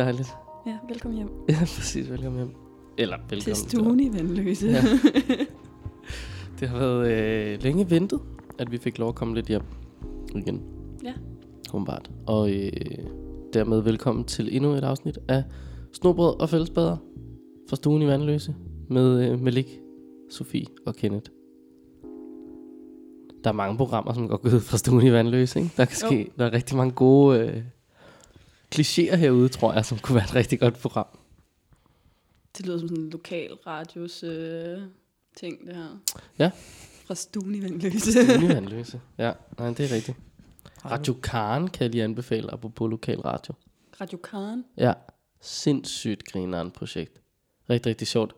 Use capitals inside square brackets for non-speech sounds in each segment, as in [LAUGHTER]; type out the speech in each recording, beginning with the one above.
Dejligt? Ja, velkommen hjem. [LAUGHS] Ja, præcis. Velkommen hjem. Eller velkommen Til stuen i Vandløse. Ja. [LAUGHS] Det har været øh, længe ventet, at vi fik lov at komme lidt hjem igen. Ja. Humboldt. Og øh, dermed velkommen til endnu et afsnit af Snobrød og Fællesbader fra stuen i Vandløse med øh, Malik, Sofie og Kenneth. Der er mange programmer, som går ud fra stuen i Vandløse. Ikke? Der, kan Jo. ske, der er rigtig mange gode øh, klichéer herude, tror jeg, som kunne være et rigtig godt program. Det lyder som sådan en lokal radios øh, ting, det her. Ja. Fra stuen i Vandløse. Stuen i Vandløse. Ja, nej, det er rigtigt. Radio Karen kan jeg lige anbefale, apropos lokal radio. Radio Karen. Ja, sindssygt grineren projekt. Rigtig, rigtig sjovt.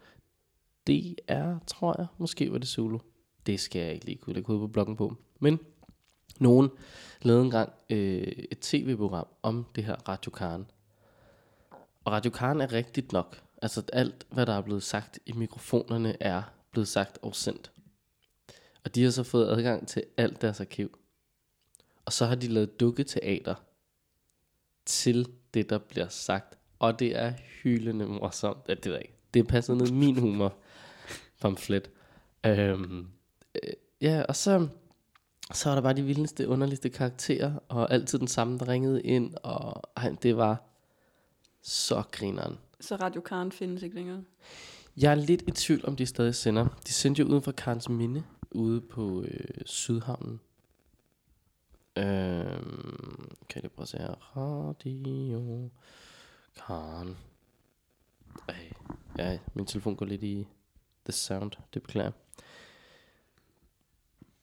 Det er, tror jeg, måske var det Zulu. Det skal jeg ikke lige kunne lægge ud på bloggen på. Men nogen lavede engang øh, et tv-program om det her Radio Karen. Og Radio Karen er rigtigt nok. Altså alt, hvad der er blevet sagt i mikrofonerne, er blevet sagt og sendt. Og de har så fået adgang til alt deres arkiv. Og så har de lavet dukketeater til det, der bliver sagt. Og det er hyldende morsomt. Ja, det ved jeg ikke. Det passer ned min humor pamflet. Øhm, øh, ja, og så, så var der bare de vildeste, underligste karakterer, og altid den samme, der ringede ind, og ej, det var så grineren. Så Radio Karen findes ikke længere. Jeg er lidt i tvivl, om de stadig sender. De sendte jo uden for Karens Minde, ude på øh, Sydhavnen. Øhm, kan jeg prøve at se her? Radio Karen. Ej, ja, min telefon går lidt i the sound. Det beklager.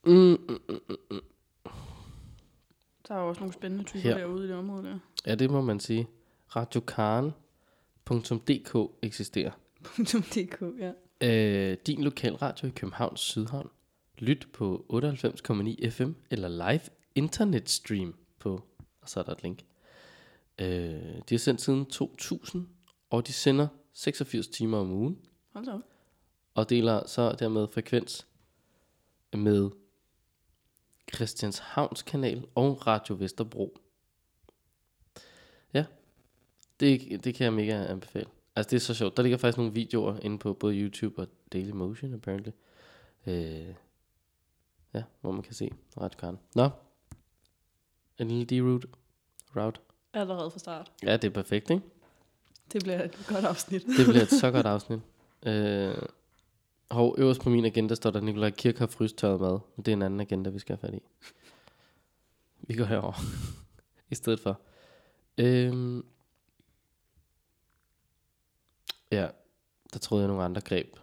Mm, mm, mm, mm. Der er jo også nogle spændende typer Her. derude i det område der. Ja, det må man sige. Radiokaren.dk eksisterer. .dk, ja. Øh, din lokalradio i Københavns Sydhavn. Lyt på 98,9 FM eller live internet stream på, og så er der et link. Øh, de har sendt siden 2000, og de sender 86 timer om ugen, Hold da op. og deler så dermed frekvens med Christianshavns kanal og Radio Vesterbro. Ja, det, det kan jeg mega anbefale. Altså det er så sjovt. Der ligger faktisk nogle videoer inde på både YouTube og Dailymotion apparently. Øh, ja, hvor man kan se Radio Karen. Nå, en lille D-route. Route. Allerede fra start. Ja, det er perfekt, ikke? Det bliver et godt afsnit. Det bliver et så [LAUGHS] godt afsnit. Øh, hov, øverst på min agenda står der Nikolaj Kirk har frystørret mad. Men det er en anden agenda, vi skal have fat i. Vi går herover [LAUGHS] i stedet for. Øhm, ja, der troede jeg nogle andre greb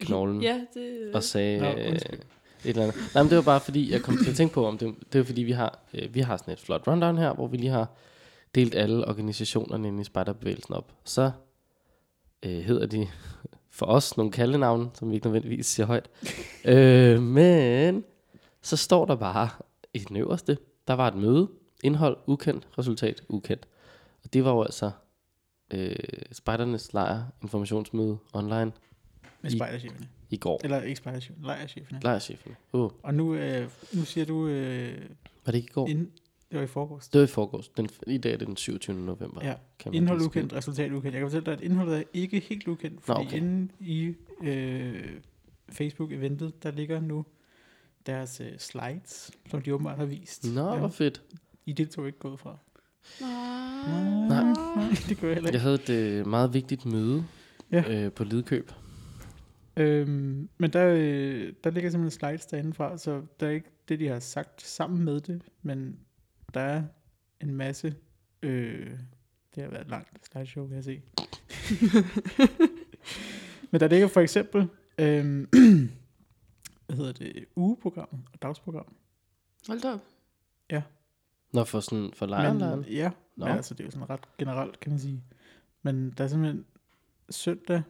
knoglen ja, det... og sagde Nå, øh, undskyld. et eller andet. Nej, men det var bare fordi, jeg kom til at tænke på, om det, det var fordi, vi har, øh, vi har sådan et flot rundown her, hvor vi lige har delt alle organisationerne inde i spejderbevægelsen op. Så øh, hedder de for os nogle kaldenavne, som vi ikke nødvendigvis siger højt. [LAUGHS] øh, men så står der bare i den øverste, der var et møde, indhold ukendt, resultat ukendt. Og det var jo altså øh, spejdernes lejr informationsmøde online Med I- spejdercheferne. i går. Eller ikke spejdercheferne, lejrcheferne. Lejrchefen. Uh, Og nu, øh, nu siger du, øh, var det ikke i går? ind, det var i forgårs. Det var i forgårs. Den, I dag er det den 27. november. Ja, kan man indhold ukendt, resultat ukendt. Jeg kan fortælle dig, at indholdet er ikke helt ukendt, fordi okay. okay. inde i øh, Facebook-eventet, der ligger nu deres øh, slides, som de åbenbart har vist. Nå, hvor fedt. I deltog ikke gået fra. Nej. Nej. Nej, [LAUGHS] det gør jeg heller Jeg ikke. havde et øh, meget vigtigt møde Ja. øh, på Lidkøb. Øhm, men der, øh, der ligger simpelthen slides derindefra, så der er ikke det, de har sagt sammen med det, men der er en masse... Øh, det har været et langt slideshow, kan jeg se. [LAUGHS] men der ligger for eksempel... Øh, [CLEARS THROAT] hvad hedder det? Ugeprogram og dagsprogram. Hold da op. Nå, for, sådan, for lejren. Men, ja, Nå. men altså det er jo sådan ret generelt, kan man sige. Men der er simpelthen søndag,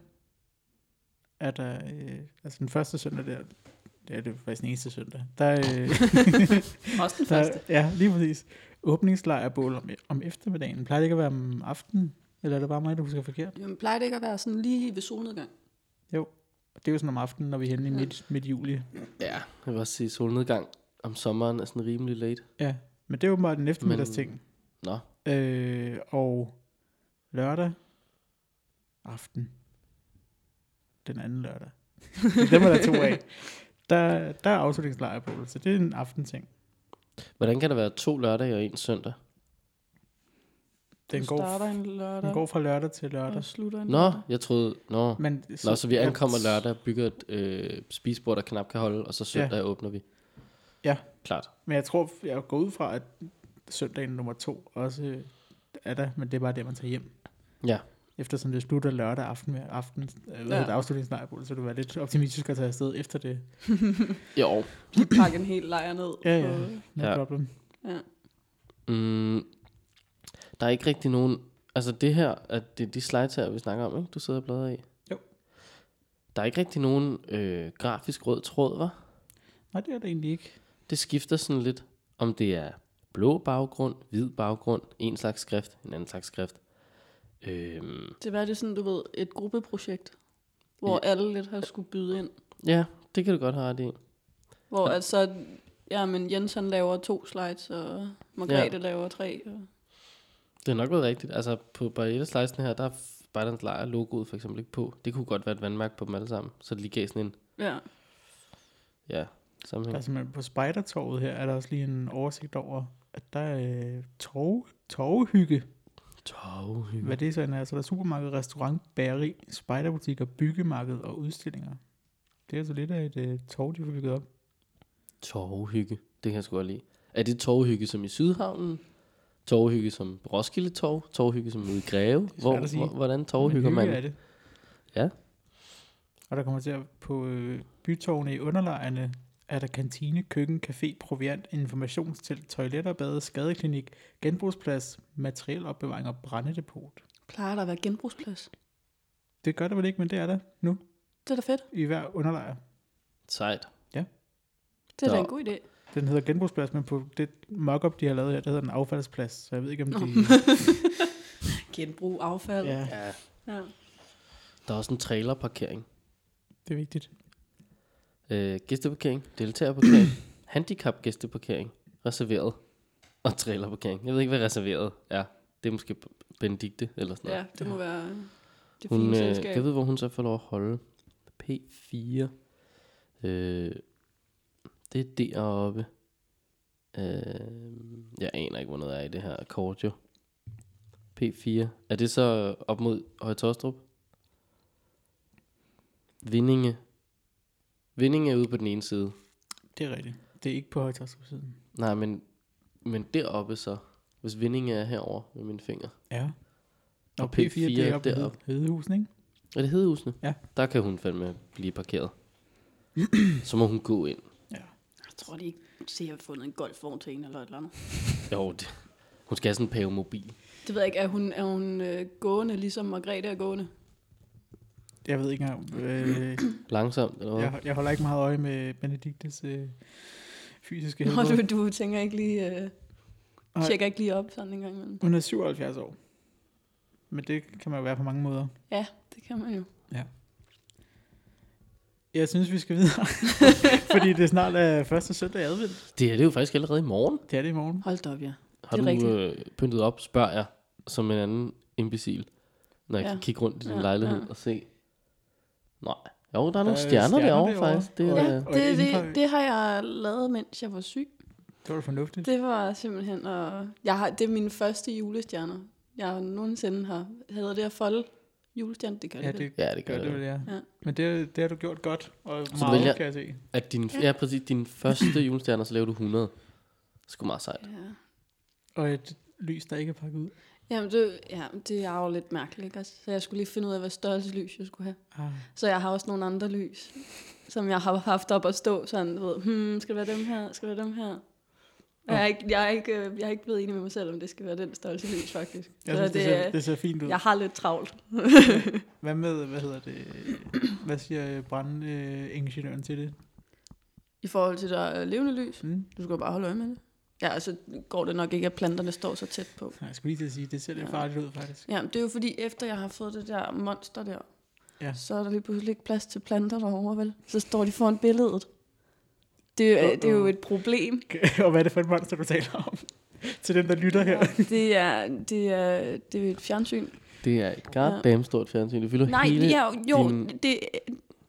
er der, øh, altså den første søndag der, det er det faktisk den eneste søndag, der, er, øh, [LAUGHS] Også den der første. ja, lige præcis, åbningslejrbål om, om eftermiddagen. Plejer det ikke at være om aftenen? Eller er det bare mig, der husker forkert? Jamen, plejer det ikke at være sådan lige ved solnedgang? Jo, det er jo sådan om aftenen, når vi er henne i Ja. midt, midt juli. Ja, jeg vil også sige, solnedgang om sommeren er sådan rimelig late. Ja, men det er åbenbart en eftermiddagsting. Nå, Øh, og lørdag aften. Den anden lørdag. Dem er der to af. [LAUGHS] Der, der er afslutningslejr på, så det er en aftenting. Hvordan kan der være to lørdage og en søndag? Den går, starter en lørdag, den går fra lørdag til lørdag. og slutter en Nå, lørdag. jeg troede... Nå, Men, Nå så vi ankommer lørdag, bygger et øh, spisebord, der knap kan holde, og så søndag ja. åbner vi. Ja. Klart. Men jeg tror, jeg går ud fra, at søndagen nummer to også er der, men det er bare det, man tager hjem. Ja. Eftersom det slutter lørdag aften med aften, øh, hvad Ja. afslutningslejrbål, så du være lidt optimistisk at tage afsted efter det. [LAUGHS] Jo. Lige pakke en hel lejr ned. Ja, ja. No ja. problem. ja. Mm, der er ikke rigtig nogen... Altså det her, at det er de slides her, vi snakker om, ikke? Du sidder og bladrer i. Jo. Der er ikke rigtig nogen øh, grafisk rød tråd, var? Nej, det er det egentlig ikke. Det skifter sådan lidt, om det er blå baggrund, hvid baggrund, en slags skrift, en anden slags skrift. Øhm, Det var det sådan, du ved, et gruppeprojekt, hvor Ja. alle lidt har skulle byde ind. ja, det kan du godt have ret i. Hvor Ja. altså, ja, men Jens han laver to slides, og Margrethe ja. laver tre. Og... Det har nok været rigtigt. Altså på Barrette-slidesene her, der er Spejders Lejr logoet for eksempel ikke på. Det kunne godt være et vandmærke på dem alle sammen. Så det lige gav sådan en, Ja. ja, er sammenhæng. simpelthen på Spejdertorvet her, er der også lige en oversigt over, at der er øh, torv, torvehygge. Hvad det er sådan er, så der er supermarked, restaurant, bageri, spejderbutikker, byggemarked og udstillinger. Det er altså lidt af et øh, torv, de får bygget op. Torvhygge. Det kan jeg sgu godt lide. Er det torvhygge som i Sydhavnen? Torvhygge som Roskilde Torv? Torvhygge som ude i Greve? Hvor, hvor, hvordan hygge man? Er det. Ja. Og der kommer til at på øh, bytårne i underlejrene, er der kantine, køkken, café, proviant, informationstelt, toiletter, bade, skadeklinik, genbrugsplads, materielopbevaring og brændedepot. Plejer der at være genbrugsplads? Det gør der vel ikke, men det er der nu Det er da fedt. i hver underlejr. Sejt. Det er da en god idé. Den hedder genbrugsplads, men på det mock-up, de har lavet her, der hedder den affaldsplads. Så jeg ved ikke, om Nå. de... [LAUGHS] Genbrug, affald. ja, Ja. ja. Der er også en trailerparkering. det er vigtigt. Øh, gæsteparkering, deltagerparkering, [CLEARS THROAT] handicap gæsteparkering, reserveret og trailerparkering. Jeg ved ikke, hvad reserveret er. Det er måske Benedikte eller sådan noget. ja, det må være det Hun, fine øh, selskab. jeg ved, hvor hun så får lov at holde. P4. Øh, det er deroppe. Øh, jeg aner ikke, hvor noget er i det her kort, jo. P4. Er det så op mod Højtostrup? Vindinge. Vindinge er ude på den ene side. Det er rigtigt. Det er ikke på højtagsiden. Nej, men, men deroppe så. Hvis Vindinge er herover med mine fingre. Ja. Og Og P4, P4 det er oppe ved deroppe. Hedehusen, ikke? Er det Hedehusene? Ja. Der kan hun fandme blive parkeret. [CLEARS THROAT] så må hun gå ind. Jeg tror, de ikke se, at jeg har fundet en golfvogn til en eller et eller andet. [LAUGHS] Jo, det, hun skal have sådan en pave mobil. Det ved jeg ikke. Er hun, er hun øh, gående, ligesom Margrethe er gående? Jeg ved ikke engang. Øh, Langsomt, eller hvad? jeg, jeg holder ikke meget øje med Benediktes øh, fysiske Nå, helbred. du, du tænker ikke lige... Øh, tjekker ikke lige op sådan en gang imellem. Hun er 77 år. Men det kan man jo være på mange måder. Ja, det kan man jo. Jeg synes, vi skal videre. [LAUGHS] Fordi det snart er første søndag i advent. Det er det jo faktisk allerede i morgen. Det er det i morgen. Hold da op, ja. Har Det er du øh, pyntet op, spørger jeg, som en anden imbecil, når jeg Ja. ja. kan kigge rundt i din Ja, lejlighed ja. og se. Nej. Jo, der er nogle Der er stjerner, stjerner derovre, derovre. faktisk. Det er, ja. Det, et det, det har jeg lavet, mens jeg var syg. Det var fornuftigt. Det var simpelthen... Og jeg har, det er mine første julestjerner. Jeg nogensinde har... Hedder det at folde julestjerner? Det gør Ja, det, det ja, det gør det det. vel, ja. Ja. Men det, det har du gjort godt. Og Så meget, vælger- kan jeg se. At din, Ja. ja. præcis, din første julestjerner, så laver du 100. Sgu meget sejt. Ja. Og et lys, der ikke er pakket ud. Jamen, det, ja, det er jo lidt mærkeligt, ikke? Så jeg skulle lige finde ud af, hvad størrelse lys jeg skulle have. Ah. Så jeg har også nogle andre lys, som jeg har haft op at stå sådan, du ved, hmm, skal det være dem her, skal det være dem her? Og jeg er, ikke, jeg, er ikke, øh, jeg er ikke blevet enig med mig selv, om det skal være den størrelse lys, faktisk. Jeg Så synes, det, det, ser, er- det ser fint ud. jeg har lidt travlt. [LAUGHS] Hvad med, hvad hedder det, hvad siger brandingeniøren til det? I forhold til der levende lys, Hmm? du skal bare holde øje med det. Ja, altså går det nok ikke, at planterne står så tæt på. Nej, jeg skulle lige til at sige, det ser lidt Ja. farligt ud, faktisk. Ja, det er jo fordi, efter jeg har fået det der monster der, Ja. så er der lige pludselig ikke plads til planter derovre, vel? Så står de foran billedet. Det, er- det er jo et problem. [LAUGHS] og hvad er det for et monster, du taler om? [LAUGHS] til den, der lytter her. Det er, det er, det er et fjernsyn. Det er et goddamn stort fjernsyn. Det fylder Nej, hele ja, jo, din... det,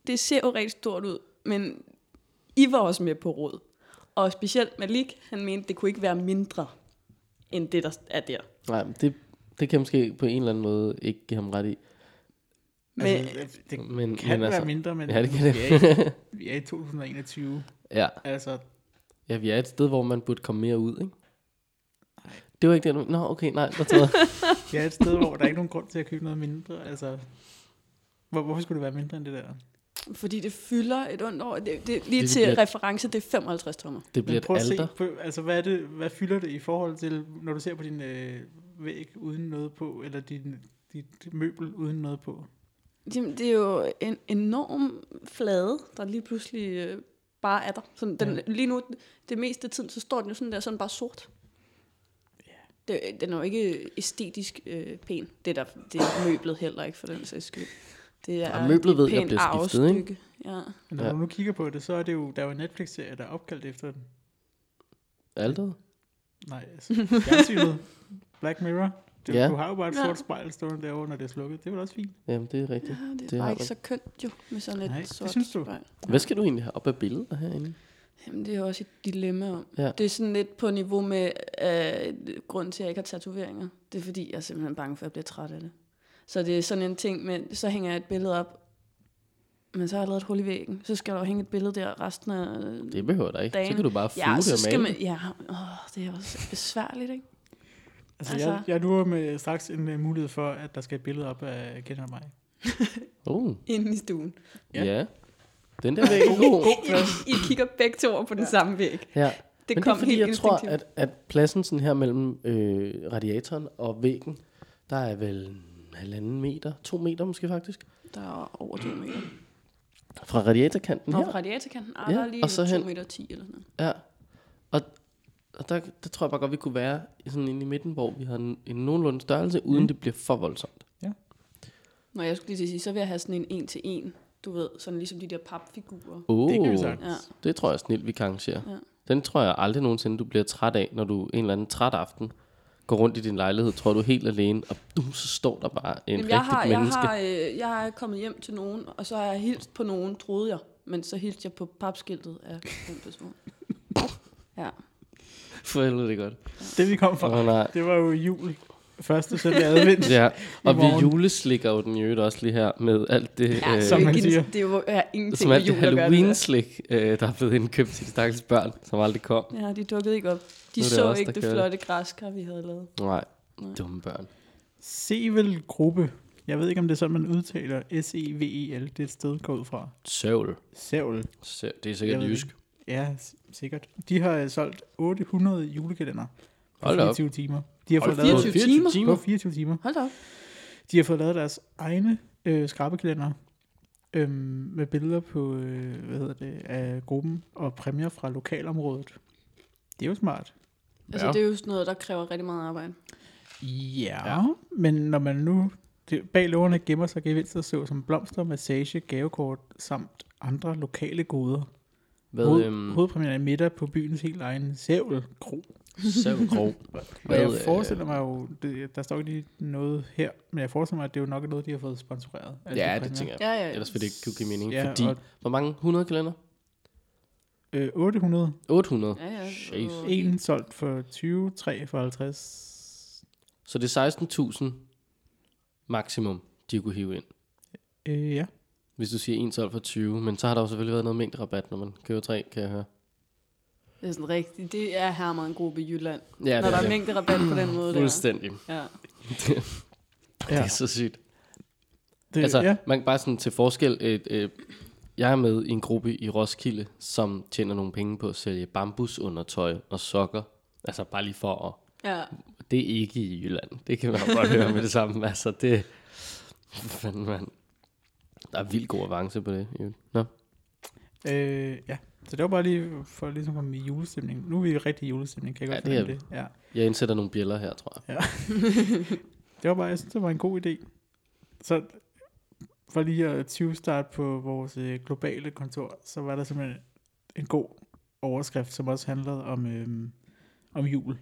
det ser jo rigtig stort ud, men I var også med på råd. Og specielt Malik, han mente, det kunne ikke være mindre, end det, der er der. Nej, men det, det kan jeg måske på en eller anden måde ikke give ham ret i. Men, altså, det Men, kan men være altså, mindre, men Ja, det kan vi, det. er i, [LAUGHS] vi er i 2021. ja. Altså, ja, vi er et sted, hvor man burde komme mere ud, ikke? Det var ikke det. Nå, okay, nej, der tager [LAUGHS] vi er et sted, hvor der er ikke nogen grund til at købe noget mindre. Altså, hvor, hvorfor skulle det være mindre end det der? Fordi det fylder et ondt år. Det, det, lige Det til bliver- reference, det er 55 tommer. Det bliver prøv et at se alter. på, altså hvad, er det, hvad fylder det i forhold til, når du ser på din øh, væg uden noget på, eller din, dit møbel uden noget på? Jamen, det er jo en enorm flade, der lige pludselig øh, bare er der. Sådan, den, Ja. ja. Lige nu, det meste af tiden, så står den jo sådan der, sådan bare sort. Det, den er jo ikke æstetisk øh, pæn. Det er, der, det er møblet heller ikke, for den sags skyld. Det er Ja, møblet ved et jeg pænt bliver skiftet, ikke? Ja. Men når Ja. du nu kigger på det, så er det jo, der er jo en Netflix-serie, der er opkaldt efter den. Alteret? Nej, altså, fjernsynet. [LAUGHS] Black Mirror. Det, Ja. Du har jo bare et Ja. sort spejl stående derovre, når det er slukket. Det er vel også fint. Jamen, det er rigtigt. ja, det er Det det bare ikke så kønt jo, med sådan et Nej, det sort synes du? spejl. Hvad skal du egentlig have op af billeder herinde? Jamen, det er jo også et dilemma om. Ja. Det er sådan lidt på niveau med øh, grund til, at jeg ikke har tatoveringer. Det er fordi, jeg er simpelthen bange for, at jeg bliver træt af det. Så det er sådan en ting, men så hænger jeg et billede op, men så har jeg lavet et hul i væggen. Så skal der jo hænge et billede der resten af Det behøver der ikke. Så Dagen. kan du bare flyve Ja, det så og skal male. man, ja, åh, det er også besværligt, ikke? Altså, Altså- jeg, jeg lurer med straks en uh, mulighed for, at der skal et billede op af Kender mig. Oh, Inde i stuen. ja. Ja. Den der væg er god. I, I kigger begge to over på den samme væg. Ja. Det Men kom det er fordi, helt jeg tror, at, at pladsen sådan her mellem øh, radiatoren og væggen, der er vel halvanden meter, to meter måske faktisk, Der er over 2 meter. fra radiatorkanten Nå, her. fra radiatorkanten, ah, Ja, der er lige og så 2 hen- meter 10 eller sådan noget. Ja. Og, og der, der tror jeg bare godt, vi kunne være i sådan inde i midten, hvor vi har en, en nogenlunde størrelse, uden Mm. det bliver for voldsomt. Når jeg skulle lige sige, så vil jeg have sådan en en til en. Du ved, sådan ligesom de der papfigurer. Oh, Det kan vi sagtens. Ja. det tror jeg snilt, vi kan arrangere. Ja. Den tror jeg aldrig nogensinde, du bliver træt af, når du en eller anden træt aften går rundt i din lejlighed, tror du er helt alene, og du, så står der bare en Jamen, rigtig jeg, har, jeg, menneske. har, øh, jeg er kommet hjem til nogen, og så har jeg hilst på nogen, troede jeg. Men så hilste jeg på papskiltet af den person. [LAUGHS] Ja. For helvede, det er godt. Det vi kom fra, nej. det var jo jul. Første søndag advent. [LAUGHS] Ja, og vi juleslikker jo den øvrigt også lige her med alt det, ja øh, som det, er man ikke, siger. det er jo ja, ingenting som med alt det det. Halloween-slik, øh, der er blevet indkøbt til de stakkels børn, som aldrig kom. Ja, de dukkede ikke op. De Nu er det så os, ikke det flotte græskar, vi havde lavet. Nej, Nej. dumme børn. Sevel Gruppe. Jeg ved ikke, om det er sådan, man udtaler S-E-V-E-L. Det er et sted, går ud fra. Sevel. Så, det er sikkert jysk. Ja, sikkert. De har solgt 800 julekalender på Hold da op. 24 timer. De har fået lavet 24 timer? på 24 timer. Hold da op. De har fået lavet deres egne øh, skrabekalender øh, med billeder på øh, hvad hedder det, af gruppen og præmier fra lokalområdet. Det er jo smart. Altså, Ja. det er jo sådan noget, der kræver rigtig meget arbejde. Ja, ja. men når man nu det, bag lårene gemmer sig gevinster så som blomster, massage, gavekort samt andre lokale goder. Hvad, Hoved, øhm, Hovedpremieren er middag på byens helt egen Sævl Kro. Søvlkrog. Og jeg øh, forestiller mig jo, det, der står ikke lige noget her, men jeg forestiller mig, at det er jo nok noget, de har fået sponsoreret. Ja, det præmier. tænker jeg. Ja, ja. Ellers vil det ikke kunne give mening. Ja, fordi, og hvor mange? 100 kalender? øh, 800. 800. Ja, ja. Jeez. og- En solgt for 20, 3 for 50. Så det er 16.000 maksimum, de kunne hive ind. Øh, ja. Hvis du siger en solgt for 20. Men så har der jo selvfølgelig været noget mængderabat, når man køber tre, kan jeg høre. Det er sådan rigtigt. Det er her en gruppe i Jylland. Ja, når det der er er det. mængderabat på den måde der. Fuldstændig. Ja. [LAUGHS] Det er så sygt. Det, Altså, ja. man kan bare sådan til forskel, et, øh, jeg er med i en gruppe i Roskilde, som tjener nogle penge på at sælge bambusundertøj og sokker. Altså bare lige for at... ja. Det er ikke i Jylland. Det kan man godt høre med det samme. [LAUGHS] Altså det... Fanden, man. Der er vildt god avance på det. Nå. Øh, ja. Så det var bare lige for at ligesom komme i julestemning. Nu er vi i rigtig julestemning, kan jeg Ja, godt det det. Ja. Jeg indsætter nogle bjæller her, tror jeg. [LAUGHS] Det var bare, jeg synes, det var en god idé. Så for lige at 20 start på vores øh, globale kontor, så var der simpelthen en god overskrift, som også handlede om, øhm, om jul.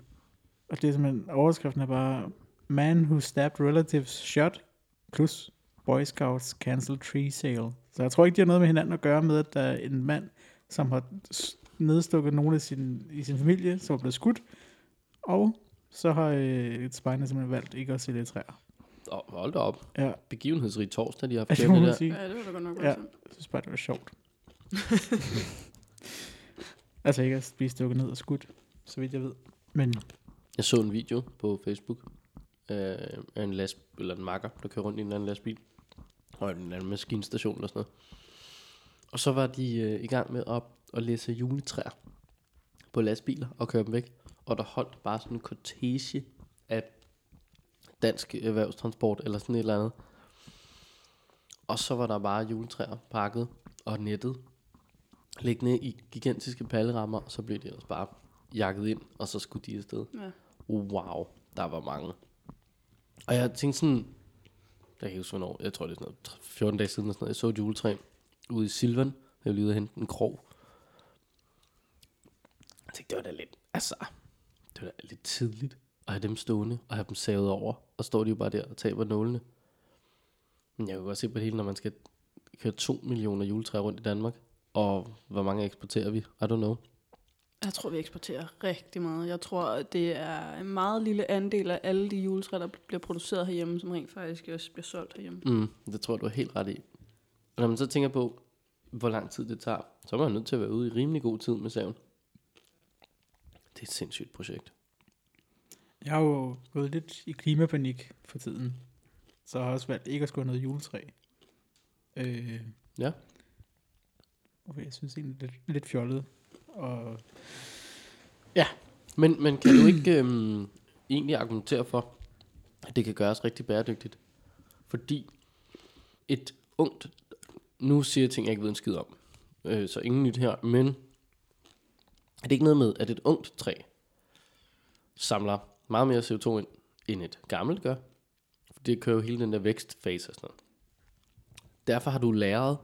Og det er simpelthen, overskriften er bare, Man Who Stabbed Relatives Shot, plus Boy Scouts Cancel Tree Sale. Så jeg tror ikke, de har noget med hinanden at gøre med, at der er en mand, som har nedstukket nogen af sin, i sin familie, som er blevet skudt, og så har øh, et spejner simpelthen valgt ikke at sælge træer. Oh, hold da op. Ja, Begivenhedsrig torsdag, de har det haft man der. sige. Ja, det var da godt nok Ja. voldsomt. Jeg synes bare, det var sjovt. [LAUGHS] altså ikke at blive stukket ned og skudt, så vidt jeg ved. Men Jeg så en video på Facebook øh, af en last, eller en makker, der kører rundt i en anden lastbil. Og en anden maskinstation eller sådan noget. Og så var de øh, i gang med at, at læse juletræer på lastbiler og køre dem væk. Og der holdt bare sådan en kortege af dansk erhvervstransport eller sådan et eller andet. Og så var der bare juletræer pakket og nettet liggende i gigantiske pallerammer, og så blev de ellers bare jakket ind, og så skulle de afsted. Ja. Wow, der var mange. Og jeg tænkte sådan, jeg kan ikke huske hvornår, jeg tror det er sådan noget 14 dage siden, eller sådan noget. jeg så et juletræ ude i Silvan, jeg var lige ude og hente en krog. Jeg tænkte, det var da lidt, altså, det var da lidt tidligt at have dem stående, og have dem savet over, og står de jo bare der og taber nålene. Men jeg kan godt se på det hele, når man skal køre 2 millioner juletræer rundt i Danmark, og hvor mange eksporterer vi? I don't know. Jeg tror, vi eksporterer rigtig meget. Jeg tror, det er en meget lille andel af alle de juletræer, der bliver produceret herhjemme, som rent faktisk også bliver solgt herhjemme. Mm, det tror du er helt ret i. Og når man så tænker på, hvor lang tid det tager, så er man nødt til at være ude i rimelig god tid med saven. Det er et sindssygt projekt. jeg har jo gået lidt i klimapanik for tiden. Så jeg har også valgt ikke at skulle have noget juletræ. Øh, Ja. okay, jeg synes egentlig lidt, lidt fjollet. Og Men, men kan du ikke øhm, egentlig argumentere for, at det kan gøres rigtig bæredygtigt? Fordi et ungt, nu siger jeg ting, jeg ikke ved en skid om, øh, så ingen nyt her, men er det ikke noget med, at et ungt træ samler meget mere CO2 ind, end et gammelt gør? For det kører jo hele den der vækstfase og sådan noget. Derfor har du lagret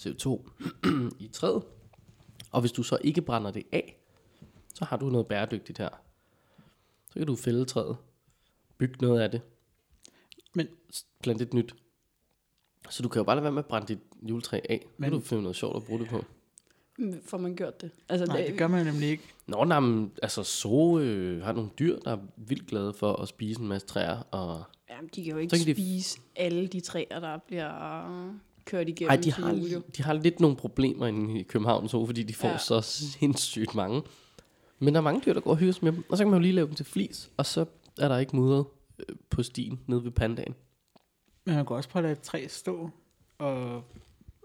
CO2 [CLEARS THROAT] i træet, og hvis du så ikke brænder det af, så har du noget bæredygtigt her. Så kan du fælde træet, bygge noget af det, Men- plante et nyt. Så du kan jo bare lade være med at brænde dit juletræ af. Men kan du finde noget sjovt at bruge det på. Får man gjort det? Altså, nej, det gør man jo nemlig ikke. Nå, nej, men, altså så øh, har nogle dyr, der er vildt glade for at spise en masse træer. Og... Jamen, de kan jo ikke kan de- spise alle de træer, der bliver kørt igennem Ej, de har, jul, de har lidt nogle problemer inde i København, så, fordi de får ja. Så sindssygt mange. Men der er mange dyr, der går og hygger sig med dem. Og så kan man jo lige lave dem til flis, og så er der ikke mudret øh, på stien nede ved pandaen. Men man kunne også prøve at lade et træ stå og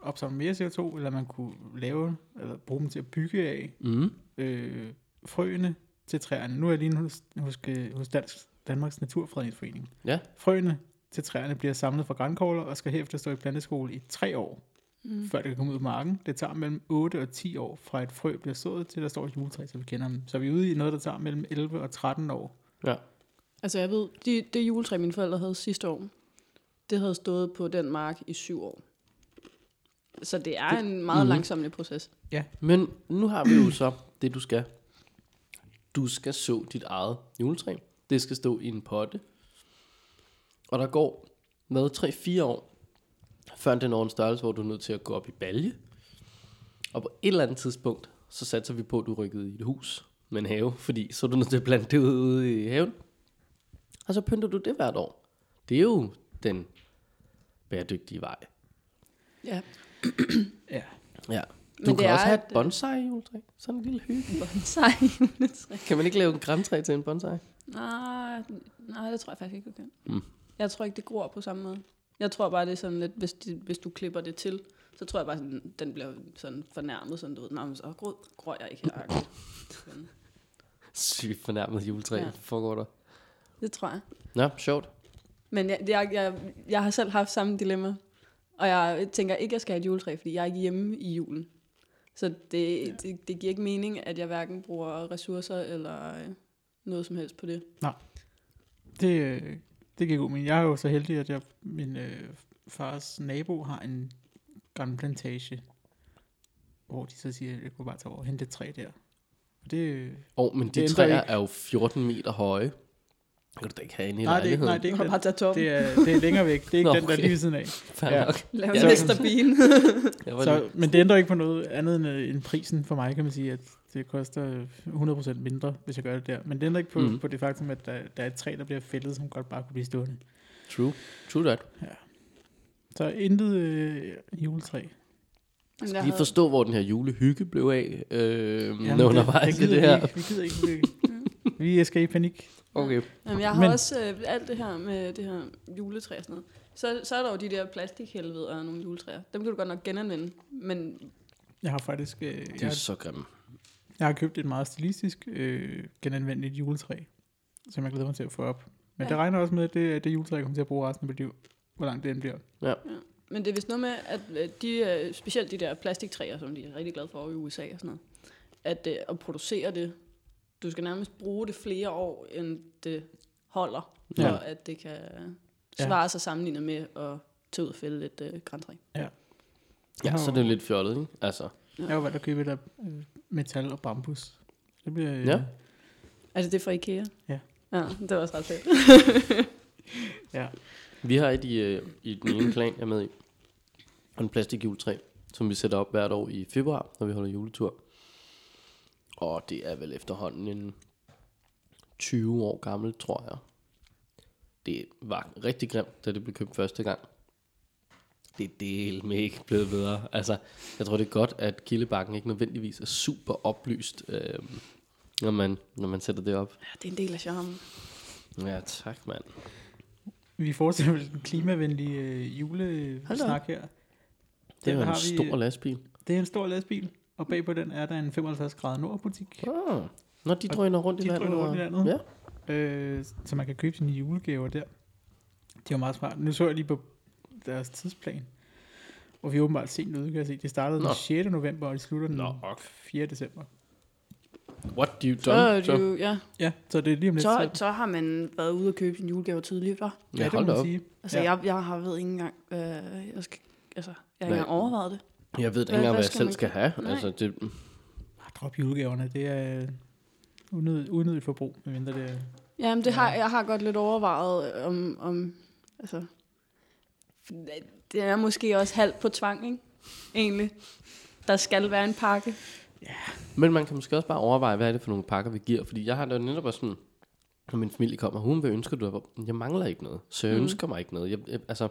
opsamle mere CO2, eller man kunne lave, eller bruge dem til at bygge af Mm. øh, frøene til træerne. Nu er jeg lige hos, hos, hos Dansk, Danmarks Naturfredningsforening. Ja. Frøene til træerne bliver samlet fra grænkogler og skal herefter stå i planteskole i tre år, Mm. før det kan komme ud af marken. Det tager mellem 8 og 10 år fra et frø bliver sået til der står et juletræ, så vi kender dem. Så vi er ude i noget, der tager mellem 11 og 13 år. Ja. Altså, jeg ved, det, det juletræ, mine forældre havde sidste år, det havde stået på den mark i syv år. Så det er en meget mm. langsomlig proces. Men nu har vi jo så det, du skal. Du skal så dit eget juletræ. Det skal stå i en potte. Og der går hvad, 3-4 år, før den når en størrelse, hvor du er nødt til at gå op i balje. Og på et eller andet tidspunkt, så satser vi på, at du rykket i et hus med en have, fordi så er du nødt til at plante det ud ude i haven. Og så pynter du det hvert år. Det er jo den bæredygtige vej. Ja. Ja. Ja. Men Du det kan er også have et, et bonsai juletræ. Sådan en lille hygge. Bonsai juletræ. Kan man ikke lave en græntræ til en bonsai? Nej, nej, det tror jeg faktisk ikke, du kan. Mm. Jeg tror ikke, det gror på samme måde. Jeg tror bare, det er sådan lidt, hvis, de, hvis du klipper det til, så tror jeg bare, sådan, den bliver sådan fornærmet, sådan du ved, nej, men så gror, gror jeg ikke her. [LAUGHS] Sygt fornærmet juletræ. Ja. foregår der. Det tror jeg. Nå, sjovt. Men jeg, jeg, jeg, jeg har selv haft samme dilemma. Og jeg tænker ikke, at jeg skal have et juletræ, fordi jeg er ikke hjemme i julen. Så det, ja. det, det giver ikke mening, at jeg hverken bruger ressourcer eller øh, noget som helst på det. Det, øh, det giver god mening. Jeg er jo så heldig, at jeg, min øh, fars nabo har en gammel plantage, hvor de så siger, at jeg kunne bare tage over og hente et træ der. Og det, øh, Og men de Det ændrer træer ikke. er jo 14 meter høje. Kan du da ikke have inde i Nej, det er, ikke- nej, det er ikke Og bare den. tage toppen. Det er, det er længere væk. Det er ikke Nå, den, der er okay. lige ved siden af. Fair Ja. nok. Lave Ja, ja, så-. Jeg men det ændrer ikke på noget andet end, øh, end prisen for mig, kan man sige, at det koster 100% mindre, hvis jeg gør det der. Men det ændrer ikke på, mm. på det faktum, at der, der er et træ, der bliver fældet, som godt bare kunne blive stående. true. True that. Så intet øh, juletræ. Men Skal jeg lige havde- forstå, hvor den her julehygge blev af, øh, Jamen, [LAUGHS] undervejs gider det vi her. Ikke. Vi gider ikke. Vi, skal i panik. Okay. Jamen, jeg har Men- også øh, alt det her med det her juletræ og sådan noget. Så, så er der jo de der plastikhelveder og nogle juletræer. Dem kan du godt nok genanvende. Men Jeg har faktisk øh, De er jeg, så grimme. jeg har købt et meget stilistisk øh, genanvendeligt juletræ, som jeg glæder mig til at få op. Men ja. Ja. det regner også med, at det, det juletræ kommer til at bruge resten af mit liv. Hvor langt det end bliver. Men det er vist noget med, at øh, de, øh, specielt de der plastiktræer, som de er rigtig glade for i USA og sådan noget, at, øh, at producere det, du skal nærmest bruge det flere år, end det holder, for Ja. ja. at det kan svare sig sammenlignet med at tage ud og fælde et øh, græntræ. Ja, så er det jo lidt fjollet, ikke? Altså, Jeg har valgt at købe af øh, metal og bambus. Det bliver, øh, Ja. Altså det er fra Ikea? Ja. Ja, det var også ret fedt. ja. vi har et i, øh, i den ene klan, jeg er med i. En plastikjuletræ, som vi sætter op hvert år i februar, når vi holder juletur. Og det er vel efterhånden en 20 år gammel, tror jeg. Det var rigtig grimt, da det blev købt første gang. Det er del med ikke blevet bedre. Altså, jeg tror det er godt, at kildebakken ikke nødvendigvis er super oplyst, øh, når, man, når man sætter det op. Ja, det er en del af charmen. Ja, tak mand. Vi fortsætter med den klimavenlige øh, julesnak her. Det er en har vi- stor lastbil. Det er en stor lastbil, og bagpå den er der en 55 grader nordbutik, Ah, når de Og drøner rundt i de landet. drøner rundt i landet. Ja. øh, så man kan købe sine julegaver der. Det er jo meget smart. Nu så jeg lige på deres tidsplan, og vi er åbenbart sent ude, kan jeg se. Det startede Nå. den 6. november, og det slutter den Nå, ok. 4. december. What do you Så, er done? det Så, jo, ja. Ja, så det er lige om lidt. så, så har man været ude og købe sin julegave tidligt, hva'? ja, ja, det må da man op. sige. Altså, Ja. ja. jeg, jeg har ved ikke engang, øh, jeg skal, altså, jeg har ikke engang overvejet det. Jeg ved ikke Hvad- engang, hvad jeg skal selv skal have. Nej. Altså, det, Drop julegaverne, det er unødigt, unødigt forbrug, medmindre det er... Jamen, det har, jeg har godt lidt overvejet, øh, om, om altså, det er måske også halvt på tvang, ikke? Egentlig. Der skal være en pakke. men man kan måske også bare overveje, hvad er det for nogle pakker, vi giver. Fordi jeg har da netop også sådan, når min familie kommer, hun, hvad ønsker du? Jeg, jeg mangler ikke noget. Så jeg Mm. ønsker mig ikke noget. Jeg, jeg, altså,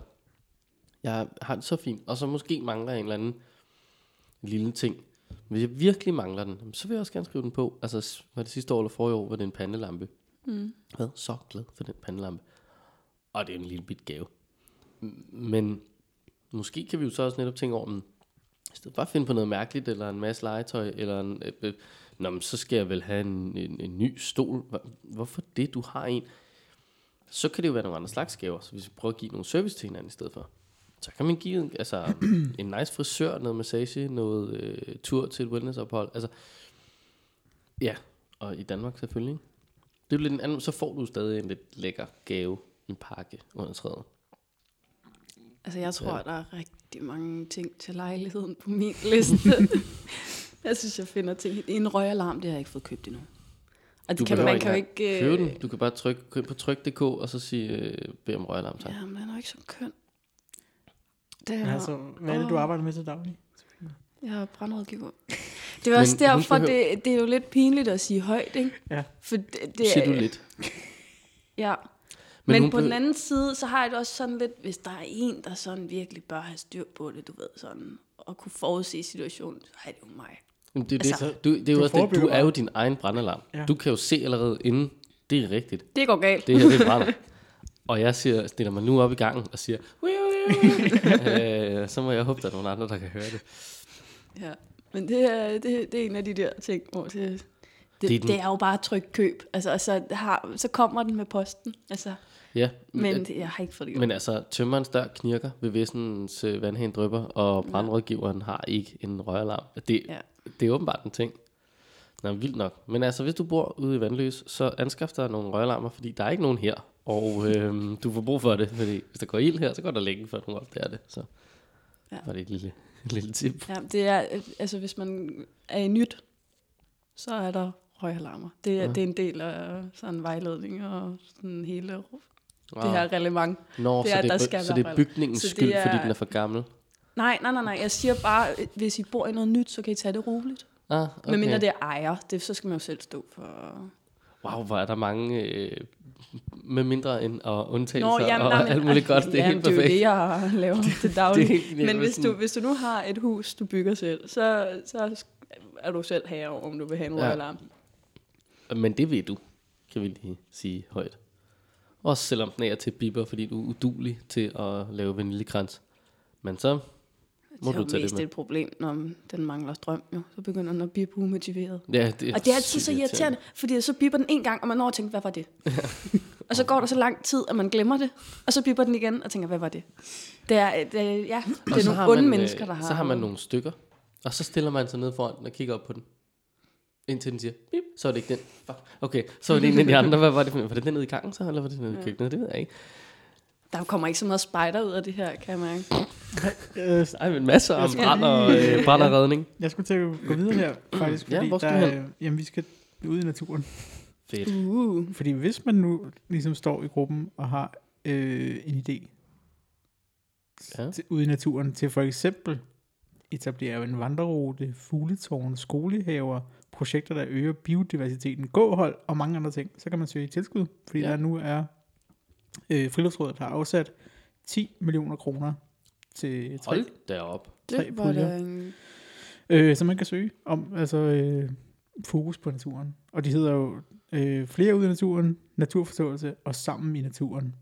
jeg har det så fint. Og så måske mangler jeg en eller anden lille ting. Hvis jeg virkelig mangler den, så vil jeg også gerne skrive den på. Altså, var det sidste år eller forrige år, var det en pandelampe. Mm. Jeg så glad for den pandelampe. Og det er en lille bit gave. Men måske kan vi jo så også netop tænke over, om, i stedet at finde på noget mærkeligt, eller en masse legetøj, eller en, øh, øh, Nå, men så skal jeg vel have en, en, en ny stol. Hvorfor det, du har en? Så kan det jo være nogle andre slags gaver. Så hvis vi prøver at give nogle service til hinanden i stedet for, så kan man give altså, [CLEARS THROAT] en nice frisør, noget massage, noget øh, tur til et wellnessophold. Altså, ja, og i Danmark selvfølgelig. Det er jo lidt en anden, så får du stadig en lidt lækker gave, en pakke under træet. Altså, jeg tror, Ja. der er rigtig mange ting til lejligheden på min [LAUGHS] liste. [LAUGHS] jeg synes, jeg finder ting. En røgalarm, det har jeg ikke fået købt endnu. Og Du det kan, man kan jo ikke øh, den. Du kan bare trykke, på tryk.dk og så sige, øh, bed om røgalarm, tak. Ja, men den er jo ikke så køn. Det Men er, altså, hvad er det, du arbejder med til daglig? Jeg er brandrådgiver. Det er også Men derfor, det, det er jo lidt pinligt at sige højt, ikke? Ja. For det, Det siger du er- lidt. [LAUGHS] Ja. Men Men, på den anden side, så har jeg det også sådan lidt, hvis der er en, der sådan virkelig bør have styr på det, du ved, sådan, og kunne forudse situationen, så er det jo mig. Men det, er Altså, det, du, det er jo du også det, du er jo din egen brandalarm. Ja. Du kan jo se allerede inden, det er rigtigt. Det går galt. Det her, det brænder. [LAUGHS] og jeg siger, stiller mig nu op i gangen og siger, "Wiu, wiu, wiu." Øh, så må jeg håbe, der er nogle andre, der kan høre det. Ja. Men det er, det, det er en af de der ting, hvor det, det, Det er det, er jo bare tryk køb. Altså, altså har, så kommer den med posten. Altså, Ja, men det, jeg har ikke fået det gjort. Men altså, tømmerens dør knirker, VVS'ens øh, vandhæn drypper, og brandrådgiveren har ikke en røgalarm. Det, Ja. det er åbenbart en ting. Nå, vildt nok. Men altså, hvis du bor ude i Vandløs, så anskaf dig nogle røgalarmer, fordi der er ikke nogen her. Og øhm, du får brug for det, fordi hvis der går ild her, så går der længe, før nogen opdager det. Så Ja. var det et lille, et lille tip. Ja, det er, øh, altså hvis man er i nyt, så er der røgalarmer. Det er, Ja. det er en del af sådan vejledning og sådan hele Wow. det her reglement. Nå, det så, er, det der er, skal så det er bygningens Så det skyld, fordi er- den er for gammel? Nej, nej, nej, nej. Jeg siger bare, hvis I bor i noget nyt, så kan I tage det roligt. Ah, okay. Men mindre det er ejer, det, så skal man jo selv stå for... Wow, hvor er der mange... Øh, med mindre end undtagelser Nå, jamen, og nej, men- alt muligt godt. Det er jamen, helt det er jo perfekt. det, jeg laver til Det daglig. helt genialt, Men hvis du, hvis du nu har et hus, du bygger selv, så, så er du selv herre over, om du vil have en Ja. røgalarm. Men det ved du, kan vi lige sige højt. Også selvom den er til biber, fordi du er udulig til at lave vaniljekrans. Men så må det er jo det mest med. et problem, når den mangler strøm. Jo. Så begynder den at bippe umotiveret. Ja, det Og det er altid så irriterende, fordi så bipper den en gang, og man når at tænke, hvad var det? [LAUGHS] og så går der så lang tid, at man glemmer det, og så bipper den igen, og tænker, hvad var det? Det er, det er, ja, det Og er nogle onde man, mennesker, øh, der har... Så har man nogle stykker, og så stiller man sig ned foran den og kigger op på den. Indtil den siger, bip, så er det ikke den. Fuck. Okay, så var det en af de andre. Hvad var det for? Var det den nede i gangen så, eller var det den nede i køkkenet? Det ved jeg ikke. Der kommer ikke så meget spejder ud af det her, kan jeg mærke. Øh, Ej, men masser om brand og, øh, brand og redning. jeg skulle til at gå videre her, faktisk, Ja, fordi hvor skal der, vi er- jamen, vi skal ud i naturen. Fedt. Uh. Fordi hvis man nu ligesom står i gruppen og har øh, en idé Ja. til, ude i naturen til for eksempel etablere en vandrerute, fugletårn, skolehaver, projekter, der øger biodiversiteten, gåhold og mange andre ting, så kan man søge tilskud, fordi Ja. ja. der nu er øh, Friluftsrådet har afsat 10 millioner kroner til tre, Hold da op. Tre Det var puljer. da en... øh, som man kan søge om, altså øh, fokus på naturen. Og de hedder jo øh, flere ud i naturen, naturforståelse og sammen i naturen.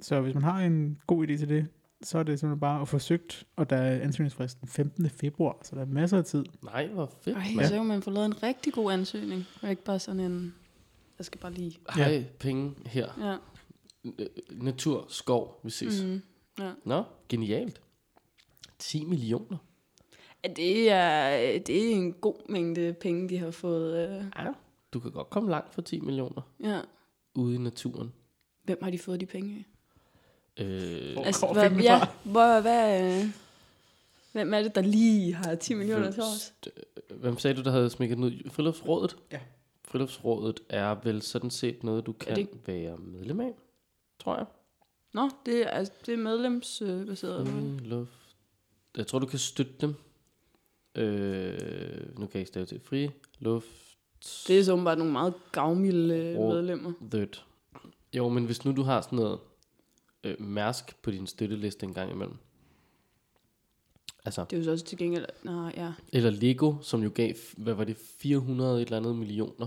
Så hvis man har en god idé til det, så er det simpelthen bare at få søgt, og der er ansøgningsfristen 15. februar, så der er masser af tid. Nej, hvor fedt. Ej, mand. så kan man få lavet en rigtig god ansøgning, og ikke bare sådan en... Jeg skal bare lige... Hej, penge her. Ja. Øh, Natur, skov, vi ses. Mm. Ja. Nå, genialt. 10 millioner. Ja, Det er, det er en god mængde penge, de har fået. Øh. Ja, du kan godt komme langt for 10 millioner Ja. ude i naturen. Hvem har de fået de penge af? Øh, Hvor Altså, hvad, pengene ja, fra? hvor, hvad, øh, hvem er det, der lige har 10 millioner til os? Hvem sagde du, der havde smækket den ud? Friluftsrådet? Ja. Friluftsrådet er vel sådan set noget, du kan det være medlem af, tror jeg. Nå, det er, altså, det er medlemsbaseret. Mm. Jeg tror, du kan støtte dem. Øh, nu kan jeg ikke stave til. Fri, luft, Det er så åbenbart nogle meget gavmilde Råd. medlemmer. That. Jo, men hvis nu du har sådan noget øh, mærsk på din støtteliste en gang imellem. Altså, Det er jo så også til gengæld... Nej, ja. eller Lego, som jo gav, hvad var det, 400 et eller andet millioner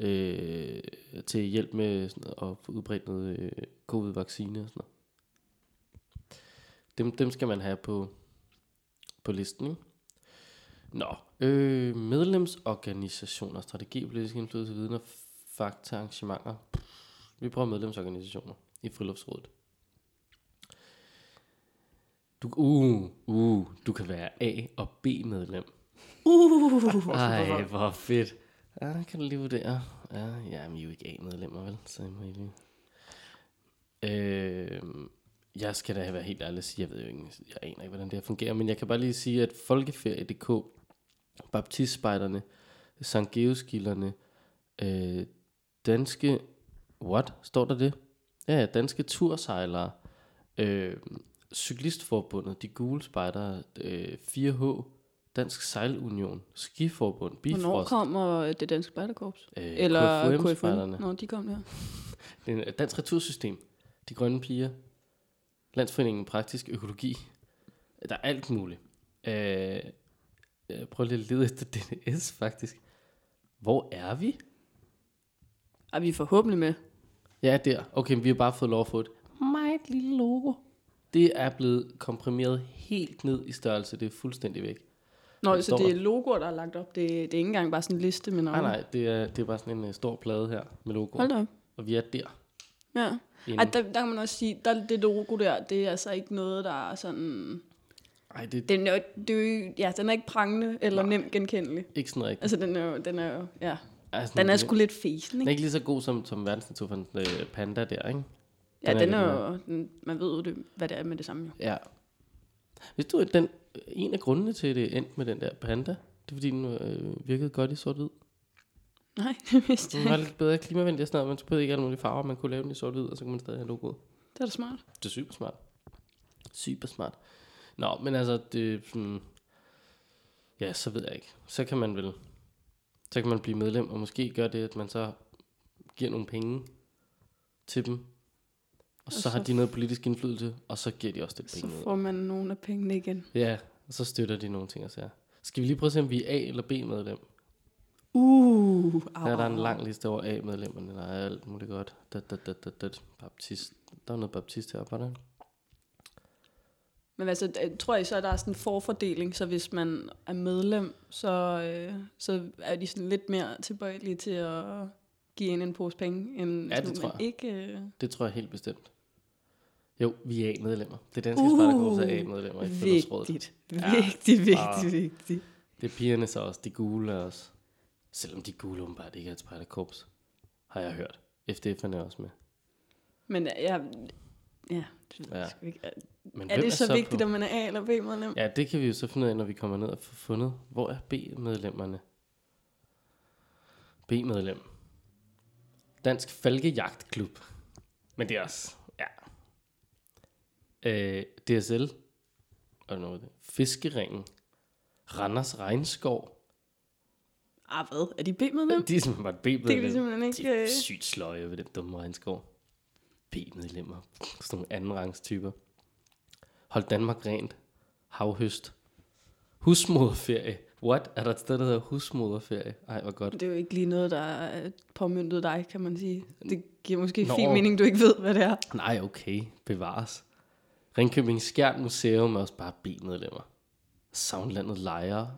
øh, til hjælp med sådan noget, at få udbredt noget øh, covid-vaccine og sådan noget. Dem, dem skal man have på, på listen, ikke? Nå, øh, medlemsorganisationer, strategi, politisk indflydelse, viden og fakta, arrangementer. Vi prøver medlemsorganisationer i Friluftsrådet. Du, uh, uh, du kan være A- og B-medlem. Uh, Ej, hvor fedt. Ja, kan du lige vurdere. Ja, ja, men I er jo ikke A-medlemmer, vel? Så jeg må I lige... Øh, jeg skal da være helt ærlig og sige, jeg ved jo ikke, jeg aner ikke, hvordan det her fungerer, men jeg kan bare lige sige, at Folkeferie.dk, Baptistspejderne, Sankt Geoskilderne, øh, danske, what, står der det? Ja, ja, danske tursejlere, øh, Cyklistforbundet, De Gule Spejdere, øh, 4H, Dansk Sejlunion, Skiforbund, Hvornår Bifrost, kommer det danske spejderkorps? øh, Eller? KFM-spejderne, Nå, de kom der. [LAUGHS] det er Dansk Retursystem, De Grønne Piger, Landsforeningen Praktisk Økologi, der er alt muligt. Øh, jeg prøver lige at lede efter DNS faktisk. Hvor er vi? Er vi forhåbentlig med? Ja, der. Okay, men vi har bare fået lov at få et meget lille logo. Det er blevet komprimeret helt ned i størrelse. Det er fuldstændig væk. Nå, så står det er logoer, der er lagt op. Det, det er ikke engang bare sådan en liste med Nej, navne. nej, det er, det er bare sådan en uh, stor plade her med logo. Hold da op. Og vi er der. Ja. Ej, der, der kan man også sige, der, det logo der, det er altså ikke noget, der er sådan... Ej, det er Den er, jo- det er jo, ja, den er ikke prangende eller nemt genkendelig. ikke sådan rigtigt. Altså, den er jo, den er jo, ja. Altså, Den er sgu lidt fesen, den er ikke? ikke lige så god som, som verdensnaturfondens øh, panda der, ikke? Ja, den er den er jo, den, man ved jo, det, hvad det er med det samme jo. Ja. Hvis du den, en af grundene til, at det endte med den der panda, det er fordi, den øh, virkede godt i sort-hvid. Nej, [LAUGHS] det vidste Den jeg var ikke. lidt bedre klimavenlig og sådan noget. Man behøvede ikke alle mulige farver. Man kunne lave den i sort-hvid, og så kunne man stadig have logoet. Det er da smart. Det er super smart. Super smart. Nå, men altså, det sådan... Ja, så ved jeg ikke. Så kan man vel... Så kan man blive medlem, og måske gøre det, at man så giver nogle penge til dem. Og så, så har de noget politisk indflydelse, og så giver de også lidt Så penge ud. får man nogle af pengene igen. Ja, og så støtter de nogle ting og sager. Skal vi lige prøve at se, om vi er A- eller B-medlem? Uh, au, Her er der en lang liste over A-medlemmerne. Der er alt muligt godt. Dat, dat, dat, dat, dat. Baptist. Der er noget baptist heroppe, var der? Men altså, øh, tror jeg så, at der er sådan en forfordeling, så hvis man er medlem, så, øh, så er de sådan lidt mere tilbøjelige til at give en en pose penge, end Ja, det tror man jeg. ikke... Øh, Det tror jeg helt bestemt. Jo, vi er A-medlemmer. Det er danske uh, spejderkorps er A-medlemmer i fællesrådet. vigtigt, Ja. vigtigt, vigtigt, vigtigt. Det er pigerne så også. De gule er også. Selvom de gule åbenbart ikke er et spejderkorps. Har jeg hørt. FDF'erne er også med. Men jeg... Ja, det Ja. sgu ikke. Er, Men er det så, på? vigtigt, om man er A- eller B-medlem? Ja, det kan vi jo så finde ud af, når vi kommer ned og får fundet, hvor er B-medlemmerne? B-medlem. Dansk Falkejagtklub. Men det er også. Øh, DSL. Og noget. Fiskeringen. Randers Regnskov. Ah, hvad? Er de B-medlem? [LAUGHS] De er simpelthen bare B-medlem. Det kan simpelthen ikke... De er øh, sygt sløje ved den dumme regnskov. B-medlemmer. Sådan nogle andenrangstyper. Hold Danmark rent. Havhøst. Husmoderferie. What? Er der et sted, der hedder husmoderferie? Ej, hvor godt. Det er jo ikke lige noget, der er påmyndet dig, kan man sige. Det giver måske Nå. fin mening, du ikke ved, hvad det er. Nej, okay. Bevares. Ringkøbing Skjern Museum er også bare B-medlemmer. Savnlandet Lejre.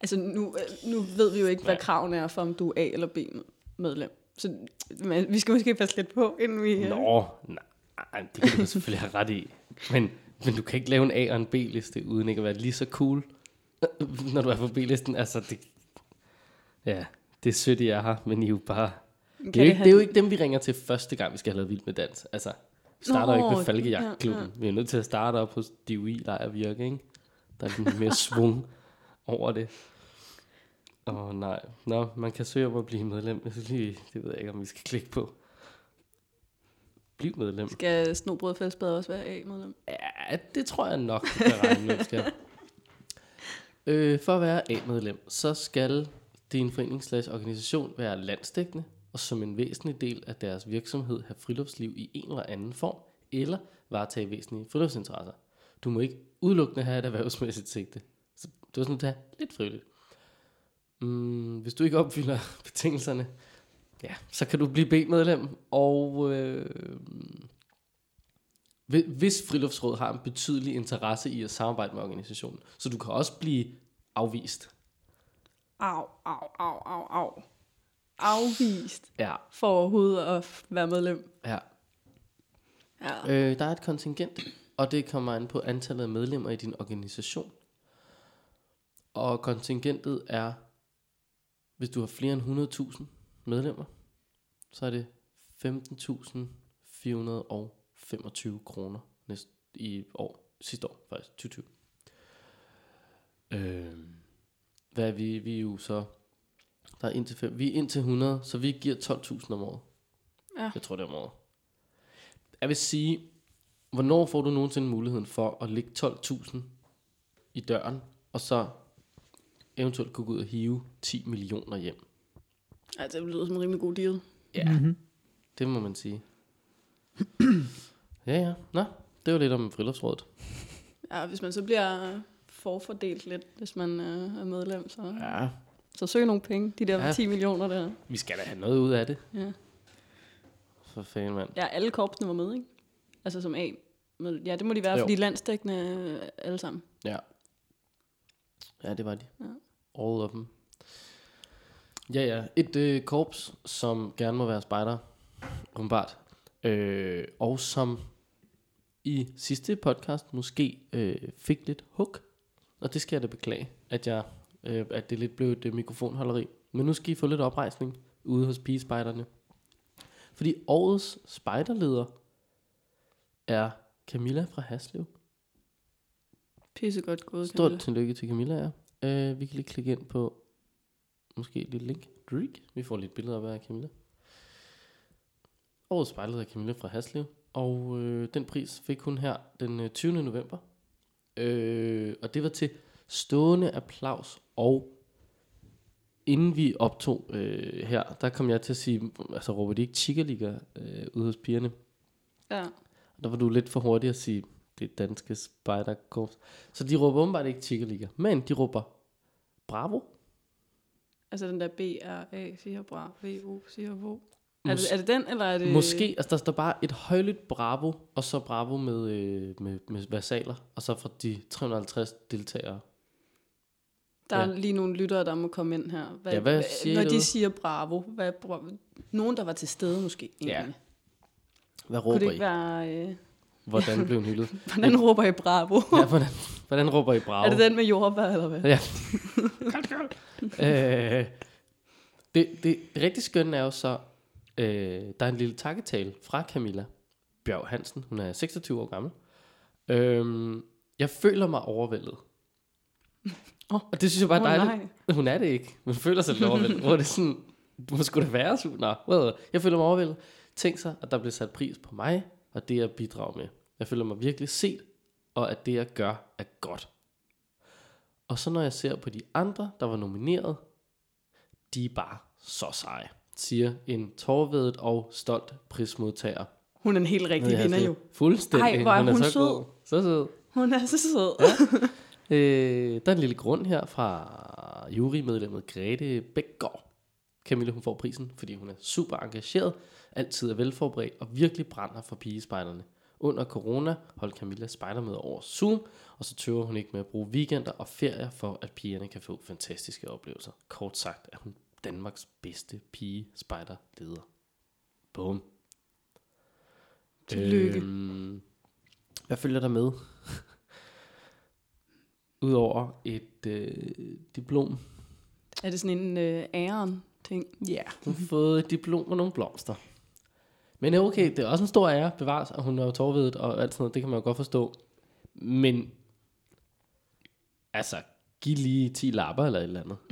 Altså, nu, øh, nu ved vi jo ikke, hvad kravene er for, om du er A- eller B-medlem. Så men, vi skal måske passe lidt på, inden vi... øh, Nå, nej, det kan du selvfølgelig have ret i. Men, men du kan ikke lave en A- og en B-liste, uden ikke at være lige så cool, [LAUGHS] når du er på B-listen. Altså, det, ja, det er sødt, I er her, men I er jo bare... kan Det er, jo ikke, have- det er jo ikke dem, vi ringer til første gang, vi skal have lavet vild med dans. Altså, vi starter jo ikke Nå, med Falkejagtklubben. ja, Vi er nødt til at starte op hos DUI Lejr Virke, ikke? Der er lidt mere svung over det. Åh oh, nej. Nå, man kan søge om at blive medlem. Jeg synes lige, det ved jeg ikke, om vi skal klikke på. Bliv medlem. Skal Snobrød Fællesbad også være A-medlem? Ja, det tror jeg nok, kan regne med, skal. Øh, for at være A-medlem, så skal din forening slash organisation være landsdækkende, og som en væsentlig del af deres virksomhed have friluftsliv i en eller anden form, eller varetage væsentlige friluftsinteresser. Du må ikke udelukkende have et erhvervsmæssigt sigte. Så du er sådan at lidt frivilligt. Mm, hvis du ikke opfylder [LAUGHS] betingelserne, ja, så kan du blive B-medlem, og øh, Hvis friluftsrådet har en betydelig interesse i at samarbejde med organisationen, så du kan også blive afvist. Au, au, au, au, au. Afvist Ja. for overhovedet at være medlem. ja. Ja. Øh, der er et kontingent, og det kommer an på antallet af medlemmer i din organisation. Og kontingentet er, hvis du har flere end 100.000 medlemmer, så er det 15.425 kroner næste i år, sidste år faktisk, 2020. Øh, hvad er vi? Vi er jo så, der er indtil fem, vi er indtil 100, så vi giver 12.000 om året. Ja. Jeg tror det er om året. Jeg vil sige, hvornår får du nogensinde muligheden for at lægge 12.000 i døren, og så eventuelt kunne gå ud og hive 10 millioner hjem? Altså, det lyder som en rimelig god deal. Ja, Mm-hmm. det må man sige. ja, ja. Nå, det var lidt om friluftsrådet. Ja, hvis man så bliver forfordelt lidt, hvis man øh, er medlem, så, Ja, så søg nogle penge. De der Ja. ja. 10 millioner der. vi skal da have noget ud af det. Ja. For fanden, mand. ja, alle korpsene var med, ikke? Altså som A. Ja, det må de være, Jo. fordi landstækkende øh, alle sammen. Ja. Ja, det var de. Ja. All of dem. Ja, ja. Et øh, korps, som gerne må være spejder, åbenbart. Øh, og som i sidste podcast måske øh, fik lidt hug. Og det skal jeg da beklage, at, jeg, øh, at det lidt blev et øh, mikrofonholderi. Men nu skal I få lidt oprejsning ude hos pigespejderne. Fordi årets spejderleder er Camilla fra Haslev. Pisse godt gået. Stort Camilla. tillykke til Camilla, ja. Uh, vi kan lige klikke ind på måske et lille link. Drake. Vi får lidt billeder af Camilla. Årets spejlet af Camilla fra Haslev. Og øh, den pris fik hun her den øh, 20. november. Øh, og det var til stående applaus. Og inden vi optog øh, her, der kom jeg til at sige, altså råber de ikke Chica øh, ude hos pigerne? Ja. Og der var du lidt for hurtig at sige, det danske spejderkorps. Så de råber åbenbart ikke Chica men de råber Bravo. Altså den der B-R-A, siger bra, V-O, siger Vo. Er det, er det den, eller er det... Måske, altså der står bare et højlydt Bravo, og så Bravo med, øh, med, med versaler, og så fra de 350 deltagere. Der er Ja. lige nogle lyttere, der må komme ind her. Hvad, Ja, hvad siger Når I de siger bravo, hvad bravo? Nogen, der var til stede måske. Egentlig. Hvad Kunne råber det I? ikke være... Øh, Hvordan [LAUGHS] blev hun hyldet? hvordan råber I bravo? ja, hvordan, hvordan råber I Bravo? Er det den med jordbær, eller hvad? Ja. [LAUGHS] øh, det, det, det rigtig skønne er jo så, øh, der er en lille takketale fra Camilla Bjerg Hansen. Hun er 26 år gammel. Øhm, jeg føler mig overvældet. Åh. Og det synes jeg bare er Åh, dejligt. nej. Hun er det ikke. Hun føler sig lidt overvældet. Hvor det er sådan, du må sgu da være sur. Nå, well, jeg føler mig overvældet. Tænk sig, at der bliver sat pris på mig, og det jeg bidrager med. Jeg føler mig virkelig set, og at det jeg gør er godt. Og så når jeg ser på de andre, der var nomineret, de er bare så seje, siger en tårvedet og stolt prismodtager. Hun er en helt rigtig vinder jo. Fuldstændig. Ej, hvor er hun så sød. god. Så sød. Hun er så sød. Ja. Øh, der er en lille grund her fra jurymedlemmet Grete Bækgaard. Camilla hun får prisen, fordi hun er super engageret, altid er velforberedt og virkelig brænder for pigespejderne. Under corona holdt Camilla spejdermøder over Zoom, og så tøver hun ikke med at bruge weekender og ferier for, at pigerne kan få fantastiske oplevelser. Kort sagt er hun Danmarks bedste pige spejderleder. Boom. Tillykke. Øhm, hvad følger der med? Udover et øh, diplom. Er det sådan en øh, æren ting? Ja, hun har fået et diplom og nogle blomster. Men okay, det er også en stor ære, bevares, og hun er jo tårvedet og alt sådan noget, det kan man jo godt forstå. Men, altså, giv lige 10 lapper eller et eller andet. [LAUGHS]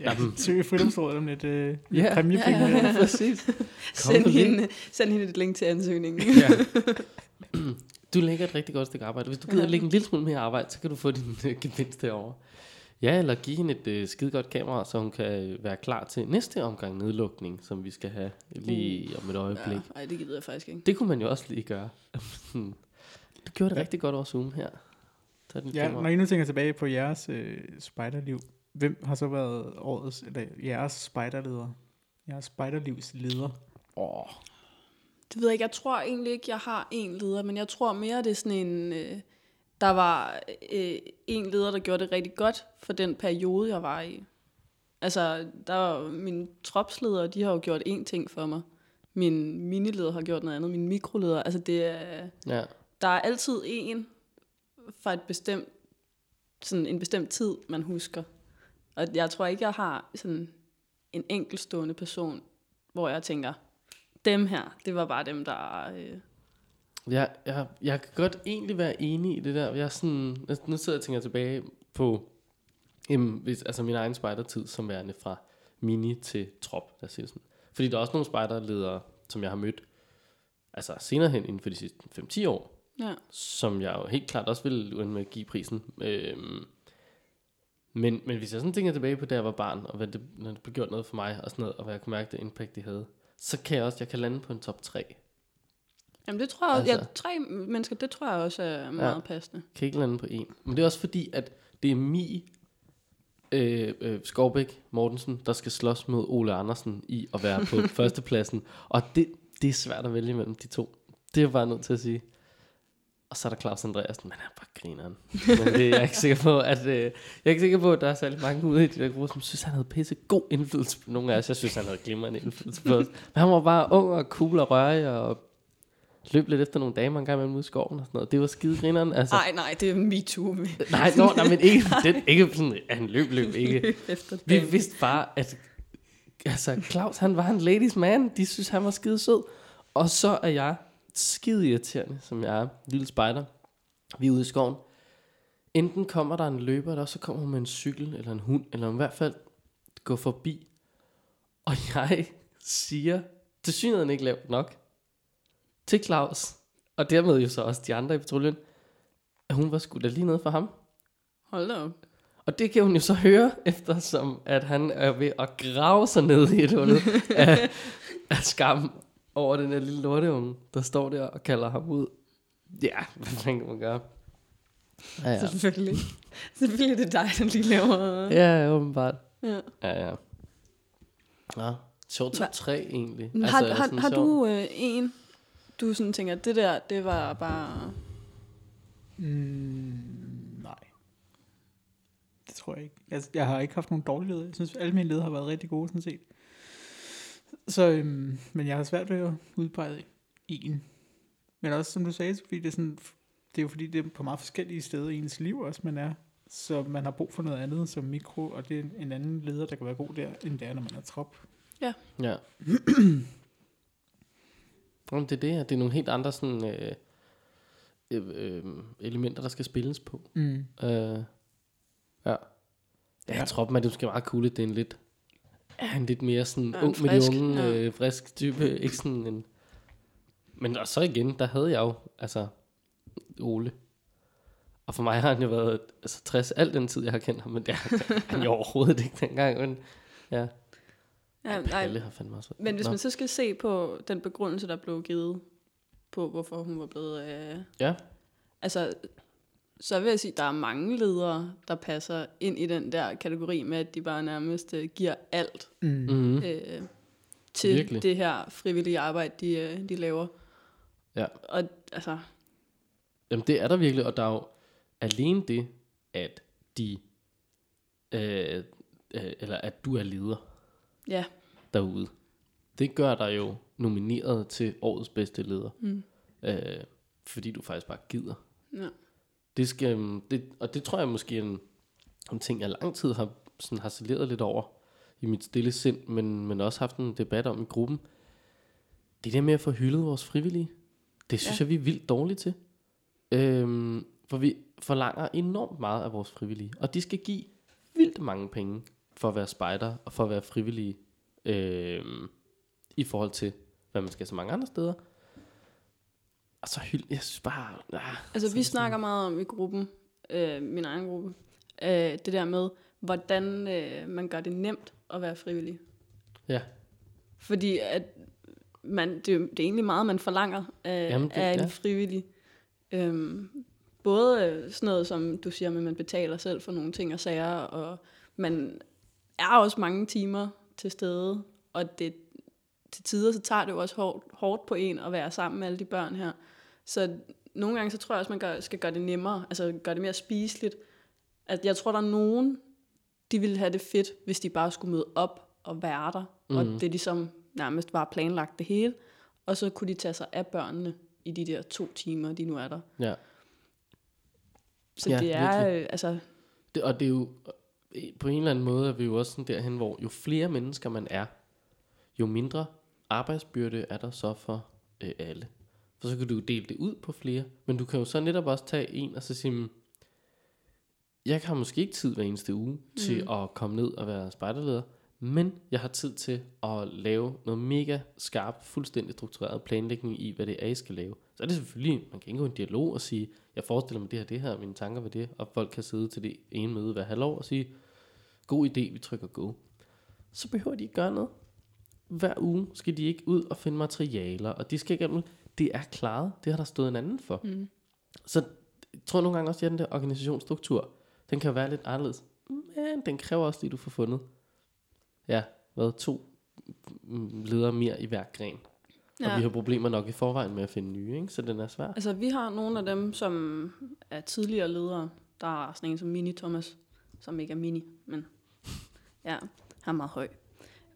Ja, søg i Fridomsrådet om lidt øh, Ja. præmiepenge. Ja, ja, ja. Præcis. Send hende, send hende et link til ansøgningen. Ja. [LAUGHS] Du lægger et rigtig godt stykke arbejde. Hvis du gider Ja. lægge en lille smule mere arbejde, så kan du få din øh, [LAUGHS] gevinst herovre. Ja, eller give hende et øh, skide godt kamera, så hun kan øh, være klar til næste omgang nedlukning, som vi skal have lige om et øjeblik. Ja, ej, det gider jeg faktisk ikke. Det kunne man jo også lige gøre. [LAUGHS] du gjorde det Ja. rigtig godt over Zoom her. Tag den Ja, kamera. når I nu tænker tilbage på jeres øh, spejderliv, hvem har så været årets, eller jeres spejderleder? Jeres spejderlivsleder? Åh, Det ved jeg ikke. Jeg tror egentlig ikke, jeg har en leder, men jeg tror mere, det er sådan en... Øh, der var øh, en leder, der gjorde det rigtig godt for den periode, jeg var i. Altså, der var mine tropsledere, de har jo gjort én ting for mig. Min minileder har gjort noget andet. Min mikroleder, altså det er... ja. Der er altid en fra et bestemt, sådan en bestemt tid, man husker. Og jeg tror ikke, jeg har sådan en enkeltstående person, hvor jeg tænker, dem her, det var bare dem, der... Øh, Jeg, jeg, jeg kan godt egentlig være enig i det der. Jeg er sådan, nu sidder jeg og tænker tilbage på jamen, hvis, altså min egen spejdertid som værende fra mini til trop. Lad os sige det sådan. Fordi der er også nogle spejderledere, som jeg har mødt altså senere hen inden for de sidste 5-10 år, ja. som jeg jo helt klart også ville ende med at give prisen. Øhm, men, men hvis jeg sådan tænker tilbage på, da jeg var barn, og hvad det, når det blev gjort noget for mig, og sådan noget, og hvad jeg kunne mærke, det impact, det havde, så kan jeg også, jeg kan lande på en top 3. Jamen det tror jeg også, Altså. ja, tre mennesker, det tror jeg også er meget passende. Kan ikke lande på en. Men det er også fordi, at det er Mi øh, øh, Skovbæk Mortensen, der skal slås mod Ole Andersen i at være på [LAUGHS] førstepladsen. Og det, det er svært at vælge mellem de to. Det er jeg bare nødt til at sige. Og så er der Claus Andreasen, men han er bare grineren. [LAUGHS] Men det, jeg er ikke sikker på, at øh, jeg er ikke sikker på, at der er særlig mange ude i de der grupper, som synes, han havde pisse god indflydelse på nogle af os. Jeg synes, han havde glimrende indflydelse på os. Men han var bare ung og cool og rørig og løb lidt efter nogle damer en gang imellem ude i skoven og sådan noget. Det var skide grineren. Altså, Nej, nej, det er MeToo. Nej, nå, nej, men ikke, den, ikke sådan, at han løb, løb, ikke. Efter Vi vidste bare, at altså, Claus, han var en ladies man. De synes, han var skide sød. Og så er jeg skide irriterende, som jeg er. Lille spejder. Vi er ude i skoven. Enten kommer der en løber, eller så kommer hun med en cykel, eller en hund, eller i hvert fald gå forbi, og [LAUGHS] jeg siger, til synligheden ikke lavt nok, til Claus, og dermed jo så også de andre i patruljen, at hun var sgu da lige noget for ham. Hold da op. Og det kan hun jo så høre, eftersom at han er ved at grave sig ned i et hul af, [LAUGHS] af skam over den her lille lorteunge, der står der og kalder ham ud. Ja, hvad fanden kan man gøre? Ja, ja. Selvfølgelig. Selvfølgelig er det dig, der lige laver... Ja, åbenbart. ja. Ja, ja. Ja, sjovt top Hva- 3 egentlig. Men har, er har, har du øh, en, du sådan tænker, det der, det var bare... Mm, nej. Det tror jeg ikke. Jeg, jeg har ikke haft nogen dårlige ledere. Jeg synes, alle mine ledere har været rigtig gode, sådan set. Så, øhm, men jeg har svært ved at udpege en. Men også, som du sagde, fordi det er sådan, det er jo fordi, det er på meget forskellige steder i ens liv også, man er. Så man har brug for noget andet som mikro, og det er en anden leder, der kan være god der, end det er, når man er trop. Ja. [CLEARS THROAT] Jamen, det er det, det er nogle helt andre sådan, øh, øh, øh, elementer, der skal spilles på. Mm. Øh, ja. ja. Ja. tror, at det er måske meget cool, at det er en lidt, ja, en lidt mere sådan Ja, ung med frisk, de unge, ja. øh, frisk type. Ikke sådan en, men og så igen, der havde jeg jo, altså, Ole. Og for mig har han jo været altså, 60 al den tid, jeg har kendt ham, men det er han jo overhovedet ikke dengang. Men ja, Ja, nej, har fandme også men hvis Nå. man så skal se på den begrundelse, der blev givet på, hvorfor hun var blevet... Øh, Ja, altså, så vil jeg sige, at der er mange ledere, der passer ind i den der kategori med, at de bare nærmest øh, giver alt Mm. mm-hmm. øh, til Virkelig. det her frivillige arbejde, de, øh, de laver. Ja. Og altså, Jamen det er der virkelig, og der er jo alene det, at de, øh, øh, eller at du er leder ja, derude, det gør dig jo nomineret til årets bedste leder. Mm. Øh, fordi du faktisk bare gider. ja. Det skal, øhm, det, og det tror jeg måske en, en ting, jeg lang tid har sådan harceleret lidt over i mit stille sind, men, men også haft en debat om i gruppen. Det der med at få hyldet vores frivillige, det synes ja. jeg, vi er vildt dårlige til. Øhm, for vi forlanger enormt meget af vores frivillige, og de skal give vildt mange penge for at være spejder og for at være frivillige øhm, i forhold til, hvad man skal så mange andre steder. Og så hylde, jeg synes bare... Ah, Altså, så vi er snakker meget om i gruppen, øh, min egen gruppe, øh, det der med, hvordan øh, man gør det nemt at være frivillig. Ja. Fordi at man, det, er det er egentlig meget, man forlanger af, Jamen, det- af en ja. frivillig. Øhm, både øh, sådan noget, som du siger, at man betaler selv for nogle ting og sager, og man er også mange timer til stede, og det, til tider, så tager det jo også hårdt, hårdt på en at være sammen med alle de børn her. Så nogle gange, så tror jeg også, man gør, skal gøre det nemmere, altså gøre det mere spiseligt. At jeg tror, der er nogen, de ville have det fedt, hvis de bare skulle møde op og være der, mm. og Mhm. det ligesom nærmest var planlagt det hele, og så kunne de tage sig af børnene i de der to timer, de nu er der. Ja. Så Ja, det er, virkelig. øh, altså, Det, og det er jo, øh, på en eller anden måde er vi jo også sådan derhen, hvor jo flere mennesker man er, jo mindre arbejdsbyrde er der så for øh, alle. For så kan du dele det ud på flere, men du kan jo så netop også tage en og så sige, "Mm, jeg har måske ikke tid hver eneste uge til Mm. at komme ned og være spejderleder, men jeg har tid til at lave noget mega skarp, fuldstændig struktureret planlægning i, hvad det er, I skal lave. Så er det selvfølgelig, man kan indgå en dialog og sige, jeg forestiller mig det her, det her, mine tanker ved det, og folk kan sidde til det ene møde hver halvår og sige, god idé, vi trykker go. Så behøver de ikke gøre noget. Hver uge skal de ikke ud og finde materialer, og de skal ikke. Det er klaret, det har der stået en anden for. mm. Så jeg tror nogle gange også, at den der organisationsstruktur, den kan være lidt anderledes. Men den kræver også lige, du får fundet. Ja, hvad, to mm, ledere mere i hver gren. Ja. Og vi har problemer nok i forvejen med at finde nye, ikke? så den er svær. Altså, vi har nogle af dem, som er tidligere ledere. Der er sådan en som Mini Thomas, som ikke er mini, men ja, han er meget høj.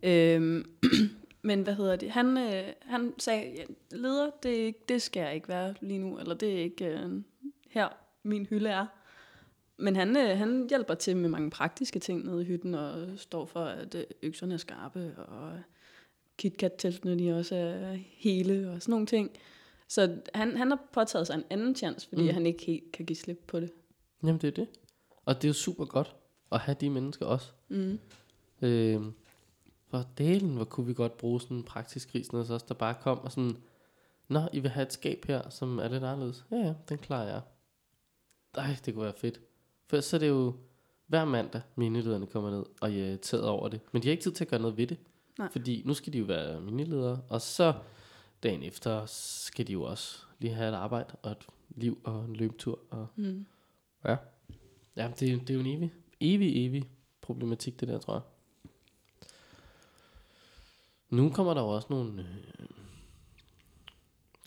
Øhm, [CLEARS THROAT] [CLEARS THROAT] men hvad hedder det? Han, øh, han sagde, ja, leder, det, ikke, det skal jeg ikke være lige nu, eller det er ikke øh, her, min hylde er. Men han, øh, han hjælper til med mange praktiske ting nede i hytten, og står for, at øh, økserne er skarpe, og KitKat-teltene de også er hele, og sådan nogle ting. Så han, han har påtaget sig en anden chance, fordi mm. han ikke helt kan give slip på det. Jamen det er det. Og det er jo super godt at have de mennesker også. Mm. Øh, for delen, hvor kunne vi godt bruge sådan en praktisk gris, hos os, der bare kom og sådan, Nå, I vil have et skab her, som er lidt anderledes. Ja, ja, den klarer jeg. Ej, det kunne være fedt. For så er det jo hver mandag, minilederne kommer ned og er irriteret over det. Men de har ikke tid til at gøre noget ved det. Nej. Fordi nu skal de jo være miniledere, og så dagen efter skal de jo også lige have et arbejde og et liv og en løbetur. Og Mm. ja, ja det, det er jo en evig, evig, evig problematik, det der, tror jeg. Nu kommer der jo også nogle... Øh,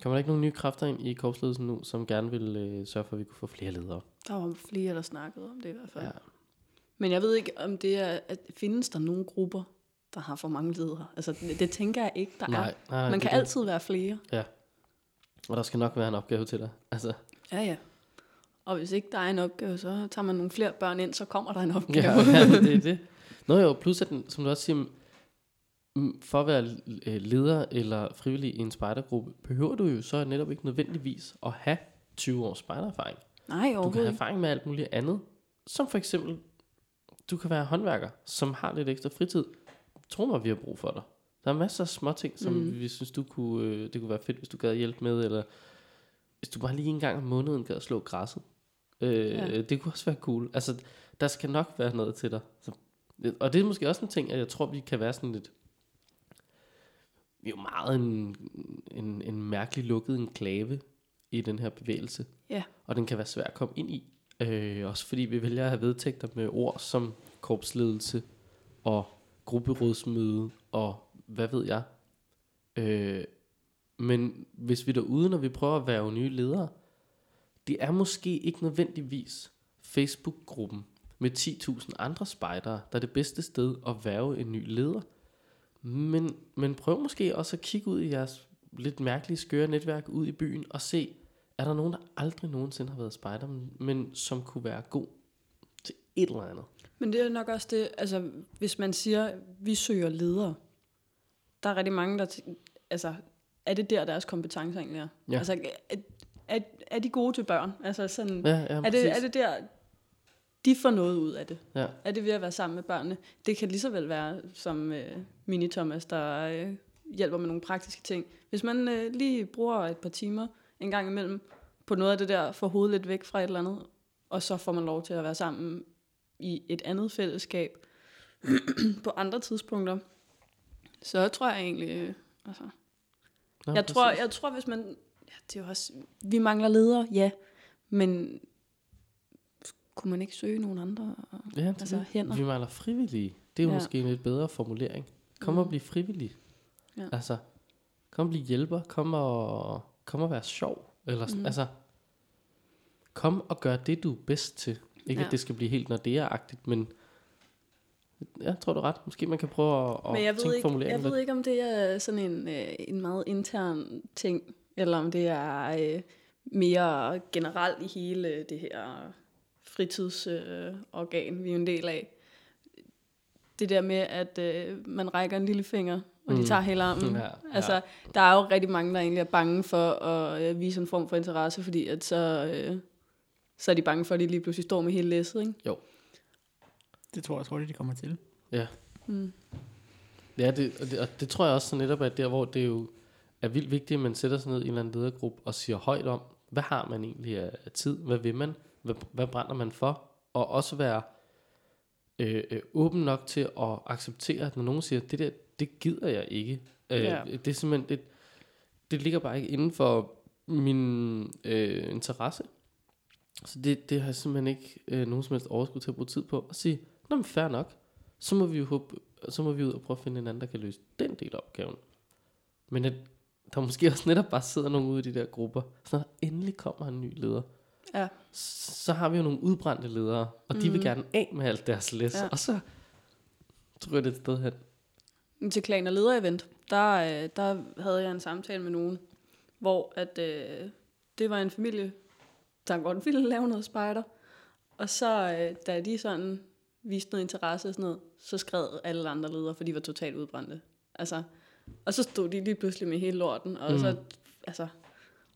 kommer der ikke nogle nye kræfter ind i korpsledelsen nu, som gerne vil øh, sørge for, at vi kunne få flere ledere? Der var flere, der snakkede om det i hvert fald. Ja. Ja. Men jeg ved ikke, om det er, at findes der nogle grupper, der har for mange ledere. Altså, det, det tænker jeg ikke, der Nej, er. nej, Man kan det. altid være flere. Og der skal nok være en opgave til dig. Altså, Ja, ja. Og hvis ikke der er en opgave, så tager man nogle flere børn ind, så kommer der en opgave. ja, [LAUGHS] ja, det er det. [LAUGHS] Nå jo, plus at den, som du også siger, for at være øh, leder eller frivillig i en spejdergruppe, behøver du jo så netop ikke nødvendigvis at have 20 års spejdererfaring. Nej, Du kan have erfaring med alt muligt andet. Som for eksempel, du kan være håndværker, som har lidt ekstra fritid. Tro mig, vi har brug for dig. Der er masser af små ting, som mm. vi synes, du kunne, øh, det kunne være fedt, hvis du gad hjælpe med, eller hvis du bare lige en gang om måneden gad slå græsset. Øh, ja. Det kunne også være cool. Altså, der skal nok være noget til dig. Så, og det er måske også en ting, at jeg tror, vi kan være sådan lidt... Vi er jo meget en, en, en mærkelig lukket enklave i den her bevægelse. Ja. Og den kan være svær at komme ind i. Øh, også fordi vi vælger at have vedtægter med ord som korpsledelse og grupperådsmøde og hvad ved jeg. Øh, men hvis vi derude, når vi prøver at være nye ledere, det er måske ikke nødvendigvis Facebook-gruppen med 10.000 andre spejdere, der er det bedste sted at være en ny leder. Men, men prøv måske også at kigge ud i jeres lidt mærkelige, skøre netværk ud i byen og se, er der nogen, der aldrig nogensinde har været spejder, men- som kunne være god til et eller andet. Men det er nok også det, altså hvis man siger, vi søger ledere, der er rigtig mange, der, tæ- altså er det der, deres kompetencer egentlig er? Ja. Altså er, er, er de gode til børn? Altså sådan, Ja, ja, er, det, præcis. er det der, de får noget ud af det? Ja. Er det ved at være sammen med børnene? Det kan lige så vel være som øh, Mini-Thomas, der øh, hjælper med nogle praktiske ting. Hvis man øh, lige bruger et par timer en gang imellem på noget af det der, får hovedet lidt væk fra et eller andet, og så får man lov til at være sammen i et andet fællesskab [CLEARS THROAT] på andre tidspunkter, så tror jeg egentlig, øh, altså, Nå, jeg tror, jeg tror, hvis man, ja, det er jo også, vi mangler ledere, ja, men kunne man ikke søge nogle andre? ja, det, altså, hænder. Vi mangler frivillige. Det er jo Ja. måske en lidt bedre formulering. Kom Mm. og bliv frivillig. Ja. Altså, kom og bliv hjælper. Kom og, kom og være sjov. Eller, Mm. altså, kom og gør det, du er bedst til. Ikke Ja. at det skal blive helt når men jeg tror du ret. Måske man kan prøve at, at Men jeg tænke ved, ikke, formuleringen jeg ved ikke, om det er sådan en, øh, en meget intern ting, eller om det er øh, mere generelt i hele det her fritidsorgan, øh, organ, vi er jo en del af. Det der med, at øh, man rækker en lille finger, og de Mm. tager hele armen. [LAUGHS] Ja, ja. Altså, der er jo rigtig mange, der egentlig er bange for at øh, vise en form for interesse, fordi at så, øh, så er de bange for, at de lige pludselig står med hele læsset, ikke? Det tror jeg også hurtigt, de kommer til. Mm. Ja, det, og det, og det tror jeg også så netop er der, hvor det jo er vildt vigtigt, at man sætter sig ned i en eller anden ledergruppe og siger højt om, hvad har man egentlig af af tid? Hvad vil man? Hvad, hvad brænder man for? Og også være øh, øh, åben nok til at acceptere, at når nogen siger, det der, det gider jeg ikke. Øh, Ja. Det er simpelthen, det, det ligger bare ikke inden for min øh, interesse. Så det, det har jeg simpelthen ikke øh, nogen som helst overskud til at bruge tid på. At sige, nå men fair nok. Så må vi jo håbe, så må vi ud og prøve at finde en anden, der kan løse den del af opgaven. Men at der måske også netop bare sidder nogen ude i de der grupper, så når der endelig kommer en ny leder, Ja. så har vi jo nogle udbrændte ledere, og de vil Mhm. gerne af med alt deres læs, Ja. og så tror jeg det et sted hen. Til klan- og leder-event, der, øh, der havde jeg en samtale med nogen, hvor at, øh, det var en familie, der godt ville lave noget spejder. Og så, øh, da de sådan viste noget interesse og sådan noget, så skred alle andre ledere, for de var totalt udbrændte. Altså, og så stod de lige pludselig med hele lorten, og, mm. så, altså,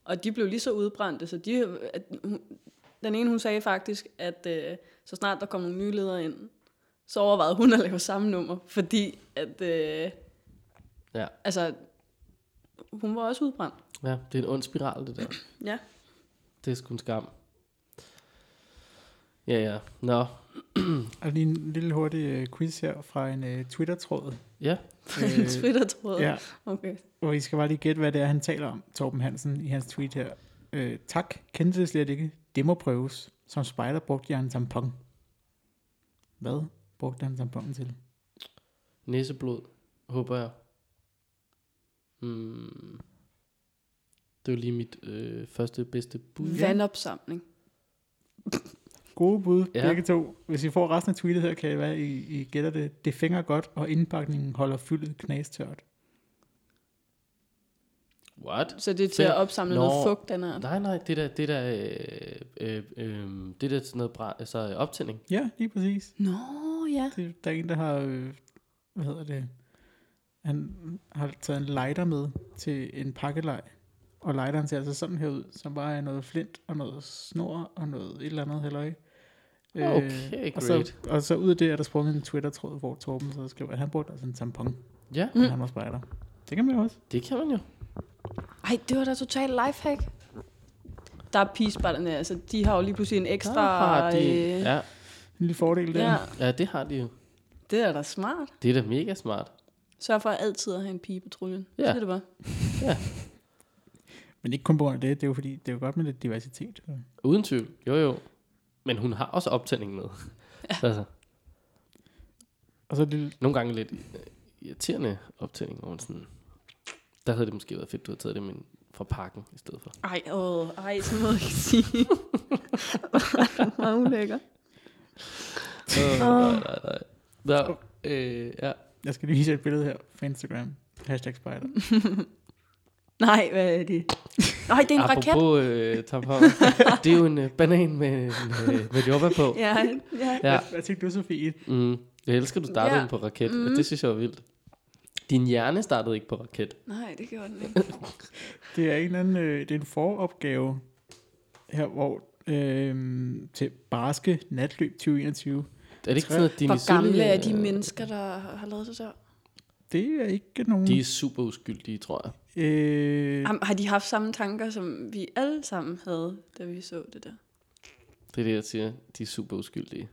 og de blev lige så udbrændte, så de, at, den ene hun sagde faktisk, at øh, så snart der kom nogle nye ledere ind, så overvejede hun at lave samme nummer, fordi at, øh, Ja. altså, hun var også udbrændt. Ja, det er en ond spiral, det der. Ja. Det er sgu en skam. Ja, ja. Nå, [CLEARS THROAT] Og lige en lille hurtig øh, quiz her fra en øh, Twitter-tråd. ja. Øh, [LAUGHS] Twitter-tråd. ja, Okay. og I skal bare lige gætte, hvad det er, han taler om, Torben Hansen, i hans tweet her. Øh, tak, kendte det slet ikke. Det må prøves. Som spejder brugte jeg en tampon. Hvad brugte han tamponen til? Næseblod, håber jeg. Hmm. Det var lige mit øh, første bedste bud. Vandopsamling. [LAUGHS] Gode bud, Ja. begge to. Hvis I får resten af tweetet her, kan det være, I, I gætter det. Det fænger godt, og indpakningen holder fyldet knastørt. What? Så det er til Fedt. at opsamle Nå. noget fugt, den er. Nej, nej, det der, det der, øh, øh, øh, det der sådan noget bra, altså optænding. Ja, lige præcis. Nå, ja. Det, der er en, der har, øh, hvad hedder det, han har taget en lighter med til en pakkelej. Og lighteren ser altså sådan her ud, som bare er noget flint og noget snor og noget et eller andet halløj. Øh, Okay, og, så, great. og så ud af det er der sprunget en Twitter-tråd, hvor Torben så skriver, at han brugte altså en tampon, Ja, mm. han var spejder. Det kan man jo også. det kan man jo. Ej, det var da totalt lifehack. Der er pigespejderne, altså, de har jo lige pludselig en ekstra... Der har de, øh, ja, En lille fordel der. ja, ja, det har de jo. det er da smart. Det er da mega smart. Sørg for at altid at have en pige i patruljen. Ja. Ja. Det er det bare. Men ikke kun på grund af det, det er jo fordi, det er jo godt med lidt diversitet. Uden tvivl. Jo, jo. Men hun har også optænding med. Ja. [LAUGHS] Altså, Og så et lille, nogle gange lidt øh, irriterende optænding, hvor man sådan... Der havde det måske været fedt, du havde taget det med fra parken i stedet for. Ej, åh, ej, sådan noget ikke sige. [LAUGHS] Meget ulækker. Øh, nej, nej, nej. Nå, øh, ja. jeg skal lige vise et billede her på Instagram. Hashtag spider. [LAUGHS] Nej, hvad er det? Nej, det er en raket. Apropos øh, tampon. [LAUGHS] det er jo en øh, banan med, øh, med jobba på. Ja, ja. Ja. Hvad tænkte du, Sofie? Mm. Jeg elsker, du startede Ja. på raket. Mm. Det synes jeg var vildt. Din hjerne startede ikke på raket. Nej, det gjorde den ikke. [LAUGHS] Det er en anden, øh, det er en foropgave her, hvor øh, til Barske Natløb 2021. Er det ikke sådan, at din Hvor gamle er de mennesker, der har lavet det så? Det er ikke nogen... De er super uskyldige, tror jeg. Øh, Har, har de haft samme tanker, som vi alle sammen havde, da vi så det der? Det er det, jeg siger. De er super uskyldige.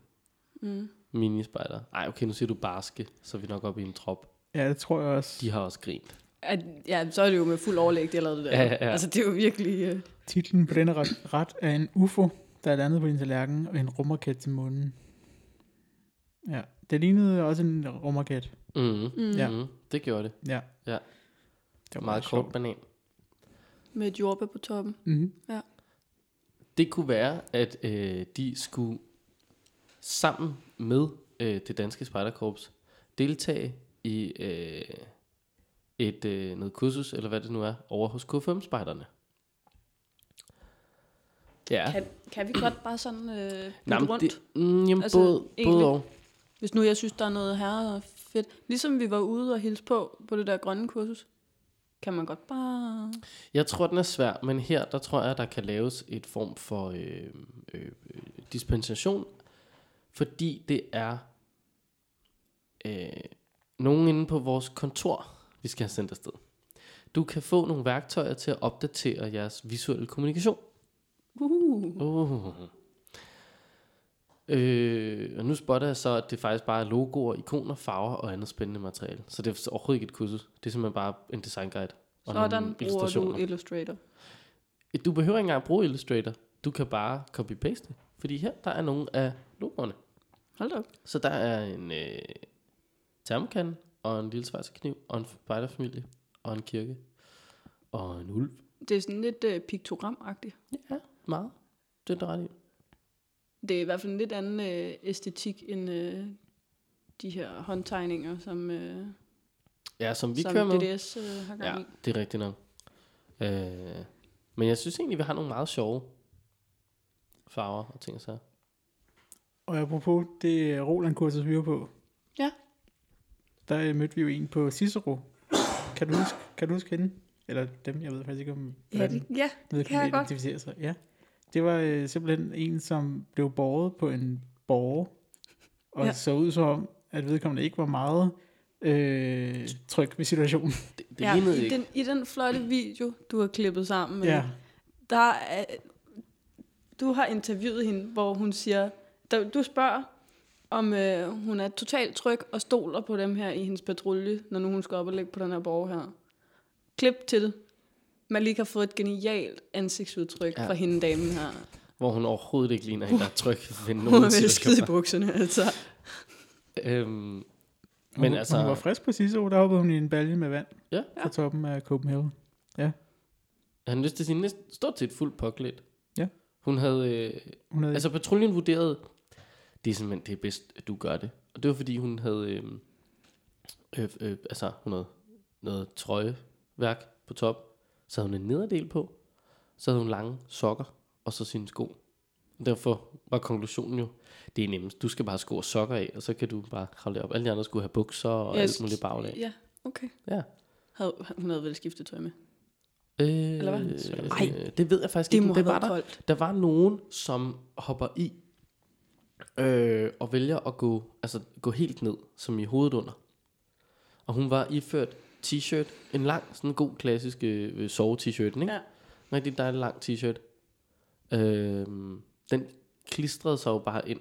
Mm. Minispejder. Ej, okay, nu siger du barske, så er vi nok oppe i en trop. ja, det tror jeg også. De har også grint. At, ja, så er det jo med fuld overlæg, de har lavet det der. Ja, ja, ja. Altså, det er jo virkelig... Uh... Titlen på denne ret, ret er en UFO, der er landet på din tallerken og en rumraket til munden. Ja, det lignede også en rumraket. Mm. Mm. Ja. Mm. Det gjorde det. Ja. Ja. Det var Meget kort banan. Med et jordbær på toppen. Mm-hmm. Det kunne være, at øh, de skulle sammen med øh, det danske spejderkorps deltage i øh, et øh, noget kursus, eller hvad det nu er, over hos K5-spejderne. Ja. Kan, kan vi godt bare sådan øh, Nå, men rundt? det, mm, jamen, altså, både, egentlig. både og. Hvis nu jeg synes, der er noget her fedt. Ligesom vi var ude og hilse på, på det der grønne kursus. Kan man godt bare... Jeg tror, den er svær, men her, der tror jeg, der kan laves et form for øh, øh, øh, dispensation, fordi det er øh, nogen inde på vores kontor, vi skal have sendt afsted. Du kan få nogle værktøjer til at opdatere jeres visuelle kommunikation. Uh. Uh. Øh, og nu spotter jeg så, at det faktisk bare er logoer, ikoner, farver og andet spændende materiale. Så det er overhovedet ikke et kursus. Det er simpelthen bare en designguide. og Sådan bruger du. Illustrator. Du behøver ikke engang bruge Illustrator. Du kan bare copy-paste det. Fordi her, der er nogle af logoerne. Hold da op. Så der er en øh, termokande, og en lille svejserkniv, og en spejderfamilie, og en kirke, og en ulv. Det er sådan lidt øh, piktogramagtigt. Ja, meget. Det er du ret i. Det er i hvert fald en lidt anden øh, æstetik end øh, de her håndtegninger, som, øh, Ja, som vi som kører med. DDS øh, har gang Ja, i. det er rigtigt nok. Øh, men jeg synes egentlig, vi har nogle meget sjove farver og ting og så. Og apropos det Roland-kursus, vi var på. Ja. Der øh, mødte vi jo en på Cicero. Kan du huske, kan du huske hende? Eller dem, jeg ved faktisk ikke om... Ja, det, ja, det kan jeg godt. identificere sig. Ja. Det var øh, simpelthen en, som blev båret på en borger og Ja. så ud som om, at vedkommende ikke var meget øh, tryg ved situationen. [LAUGHS] Det, det ja, i, ikke. den, I den flotte video, du har klippet sammen med, Ja, der er, du har interviewet hende, hvor hun siger, der, du spørger, om øh, hun er totalt tryg og stoler på dem her i hendes patrulje, når nu hun skal op og lægge på den her borg her. Klip til det. Man lige har fået et genialt ansigtsudtryk Ja. ja. fra hende damen her. Hvor hun overhovedet ikke ligner en, der er tryg ved [LAUGHS] Hun er nogen skide i bukserne, altså. Øhm, men hun, altså- hun var frisk på sidste år, der hoppede hun i en balje med vand Ja. fra toppen af Copenhagen. han lyst til sin næsten stort set fuldt påklædt. Ja. Hun havde... Øh, Hun havde altså patruljen vurderede, det er simpelthen det er bedst, at du gør det. Og det var fordi hun havde... Øh, øh, øh, altså hun havde noget trøjeværk på top. Så havde hun en nederdel på. Så havde hun lange sokker. Og så sine sko. Derfor var konklusionen jo, det er nemmest. Du skal bare have sko og sokker af, og så kan du bare kravle det op. Alle de andre skulle have bukser og Jeg alt muligt baglag. Ja, okay. Ja. Havde, hun havde vel skiftet tøj med. Øh, Eller hvad? øh, Ej. det ved jeg faktisk Det ikke. have var der, koldt. der var nogen, som hopper i øh, og vælger at gå, altså, gå helt ned, som i hovedet under. Og hun var iført t-shirt, en lang, sådan en god klassisk øh, sove-t-shirt, ikke? Ja. Rigtig dejlig lang t-shirt. Øh, den klistrede sig jo bare ind.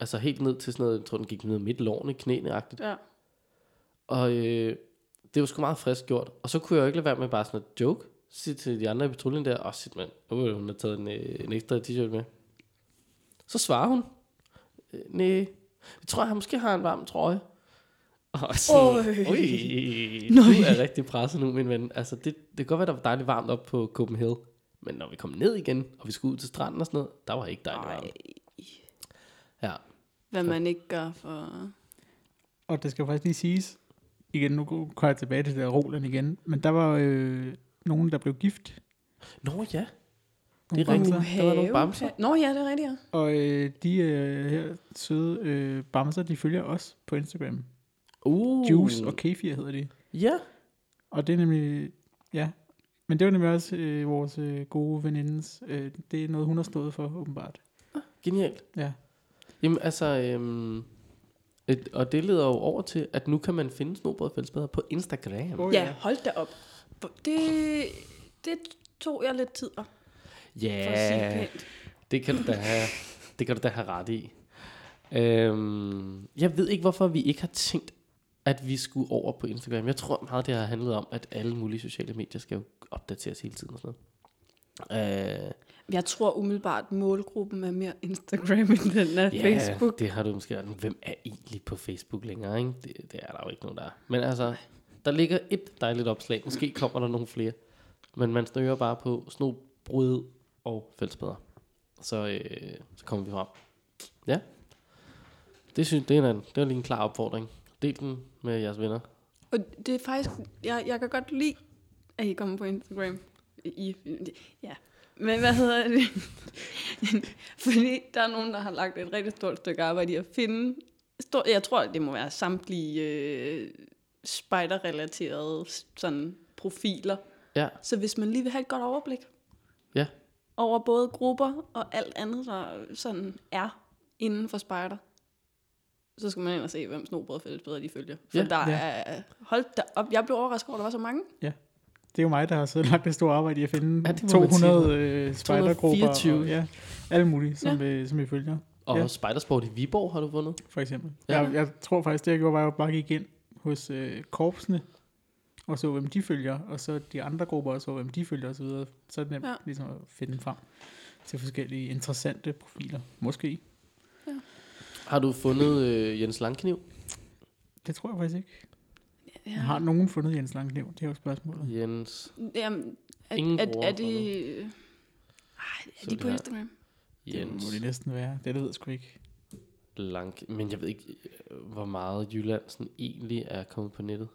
Altså helt ned til sådan noget, jeg tror den gik ned midt lårene, knæene-agtigt. Ja. Og øh, det var sgu meget frisk gjort. Og så kunne jeg jo ikke lade være med bare sådan at joke. Sige til de andre i patruljen der, åh oh, shit mand, nu har hun har taget en, øh, en ekstra t-shirt med. Så svarer hun, øh, nej, jeg tror, jeg måske har en varm trøje. [LAUGHS] Og sådan, Øj. Du er rigtig presset nu, min ven. Altså, det, det kan godt være, der var dejligt varmt op på Copenhagen. Men når vi kom ned igen, og vi skulle ud til stranden og sådan noget, der var ikke dejligt varmt. Ja. hvad man ikke gør for... Og det skal faktisk lige siges, igen, nu kommer jeg tilbage til det der Roland igen, men der var øh, nogen, der blev gift. Nå ja, Det er rigtigt. bamser. Der var nogle bamser. Nå ja, det er rigtigt, ja. Og øh, de øh, her søde øh, bamser, de følger os på Instagram. Uh. Juice og Kefir hedder de. Ja, Og det er nemlig, ja, men det var nemlig også øh, vores øh, gode venindes. Øh, det er noget, hun har stået for, åbenbart. genialt. Ja. Jamen altså, øhm, et, og det leder jo over til, at nu kan man finde snobrød fællesbader på Instagram. Oh, Ja, hold da op. Det, det tog jeg lidt tid at Ja, at det kan du da have, det kan du da have ret i. Øhm, jeg ved ikke, hvorfor vi ikke har tænkt, at vi skulle over på Instagram. Jeg tror meget, det har handlet om, at alle mulige sociale medier skal jo opdateres hele tiden og sådan noget. Øh, Jeg tror umiddelbart, målgruppen er mere Instagram, end den er Ja, Facebook. det har du måske ret. Hvem er egentlig på Facebook længere, ikke? Det, det er der jo ikke nogen, der er. Men altså, der ligger et dejligt opslag. Måske kommer der nogle flere. Men man snører bare på snobrød og fællesbæder. Så, øh, så kommer vi frem. Ja. Det synes det er, en, det er lige en klar opfordring. Del den med jeres venner. Og det er faktisk, jeg, jeg kan godt lide, at I kommer på Instagram. I, ja. Men hvad hedder det? [LAUGHS] Fordi der er nogen, der har lagt et rigtig stort stykke arbejde i at finde, stor, jeg tror, det må være samtlige øh, spider-relaterede sådan, profiler. Ja, Så hvis man lige vil have et godt overblik Ja. over både grupper og alt andet, der sådan er inden for spider, så skal man ind og se, hvem snobrød og fællesbedre de følger. For Ja. der Ja. er, hold da op, jeg blev overrasket over, at der var så mange. Det er jo mig, der har så lagt et stort arbejde i at finde Ja, det må man sige. 200 øh, spejdergrupper. 224. Og, ja, alle mulige, som, ja. øh, som vi følger, og Ja. ja. Spidersport i Viborg har du fundet. for eksempel. Ja. Ja. Jeg, jeg tror faktisk, det jeg gjorde, var, at jeg bare gik ind hos øh, korpsene, og så hvem de følger, og så de andre grupper, og så hvem de følger osv. Så er det nemt Ja. ja. ligesom at finde frem til forskellige interessante profiler. Måske. Har du fundet øh, Jens Langkniv? Det tror jeg faktisk ikke. Ja. Har nogen fundet Jens Langkniv? Det er jo spørgsmålet. Jens Jamen, er, Ingen er, bruger er, det... Ej, er de det på her- Instagram? Det må Jens det næsten være. Det, det ved jeg sgu ikke. Lang, men jeg ved ikke, øh, hvor meget Jylland sådan egentlig er kommet på nettet.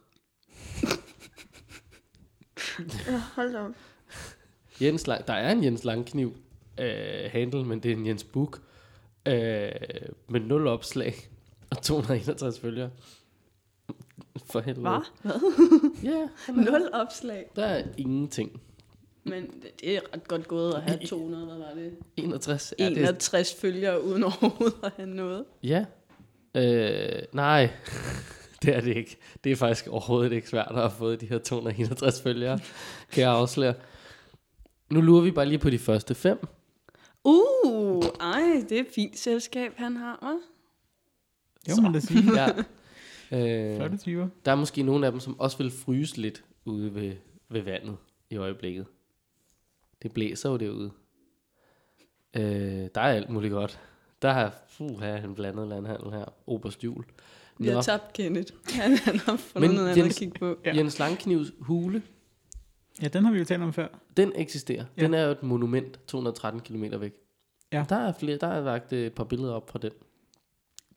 Ja, hold op. Jens Lang, der er en Jens Langkniv øh, handle, men det er en Jens Buk øh, med 0 opslag [LAUGHS] og 261 følgere. For helvede. Hvad? Hvad? Ja, han er- [LAUGHS] Nul opslag. der er ingenting. Men det- det er ret godt gået at have 200, hvad var det? Ja, 61 er det. 61 følgere uden overhovedet at have noget. Ja, Øh, nej, [LAUGHS] det er det ikke. Det er faktisk overhovedet ikke svært at have fået de her 261 følgere, kan jeg afsløre. Nu lurer vi bare lige på de første fem. Uh, ej, det er et fint selskab, han har, hva'? Jo, man da sige. [LAUGHS] Ja. Øh, Flotte typer. der er måske nogle af dem, som også vil fryse lidt ude ved, ved vandet i øjeblikket. Det blæser jo derude. Øh, der er alt muligt godt. Der er puha, en blandet landhandel her. Oberst Jul. Vi har tabt Kenneth. Han, han har fundet Men noget andet Jens- at kigge på. Ja. Jens Langknivs hule, Ja, den har vi jo talt om før. den eksisterer. Ja. Den er jo et monument 213 km væk. Ja. Der er flere, der er lagt et par billeder op fra den.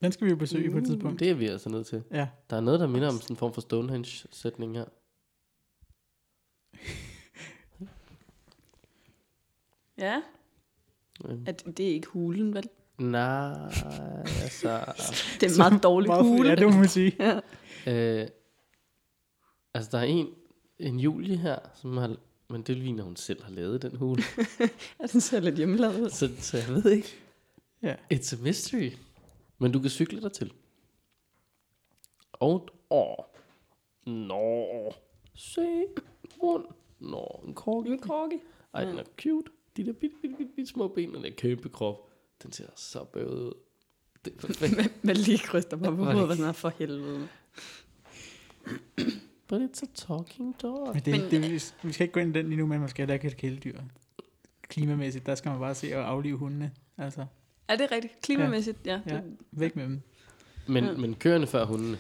Den skal vi jo besøge på et tidspunkt. Det er vi altså nødt til. Ja. Der er noget, der minder om sådan en form for Stonehenge-sætning her. [LAUGHS] Ja, at det er ikke hulen, vel? Nej, altså... [LAUGHS] Det er en meget dårlig Meget- hule. Ja, det må man sige. [LAUGHS] Ja. Øh, altså, der er en, en Julie her, som har... Men det ligner, hun selv har lavet den hule. [LAUGHS] Ja, den ser lidt hjemmelavet ud. så, så jeg ved ikke. Ja. It's a mystery. Men du kan cykle dig til. Og... Åh. Nå. Se. Rund. Nå, en kork. En korke. Ej, den er cute. De der bitte, bitte, bitte, bitte små ben og den kæmpe krop. Den ser så bøvet ud. Det er [LAUGHS] perfekt. Men lige mig på hovedet, hvad den er for helvede. [CLEARS THROAT] But it's a talking dog. Men det, Men- det, vi, vi skal ikke gå ind i den lige nu, men man skal heller ikke have kæledyr. Klimamæssigt, der skal man bare se at aflive hundene. Altså, Er det rigtigt? Klimamæssigt, ja. ja, Det, væk med dem. Men, Ja. men køerne før hundene.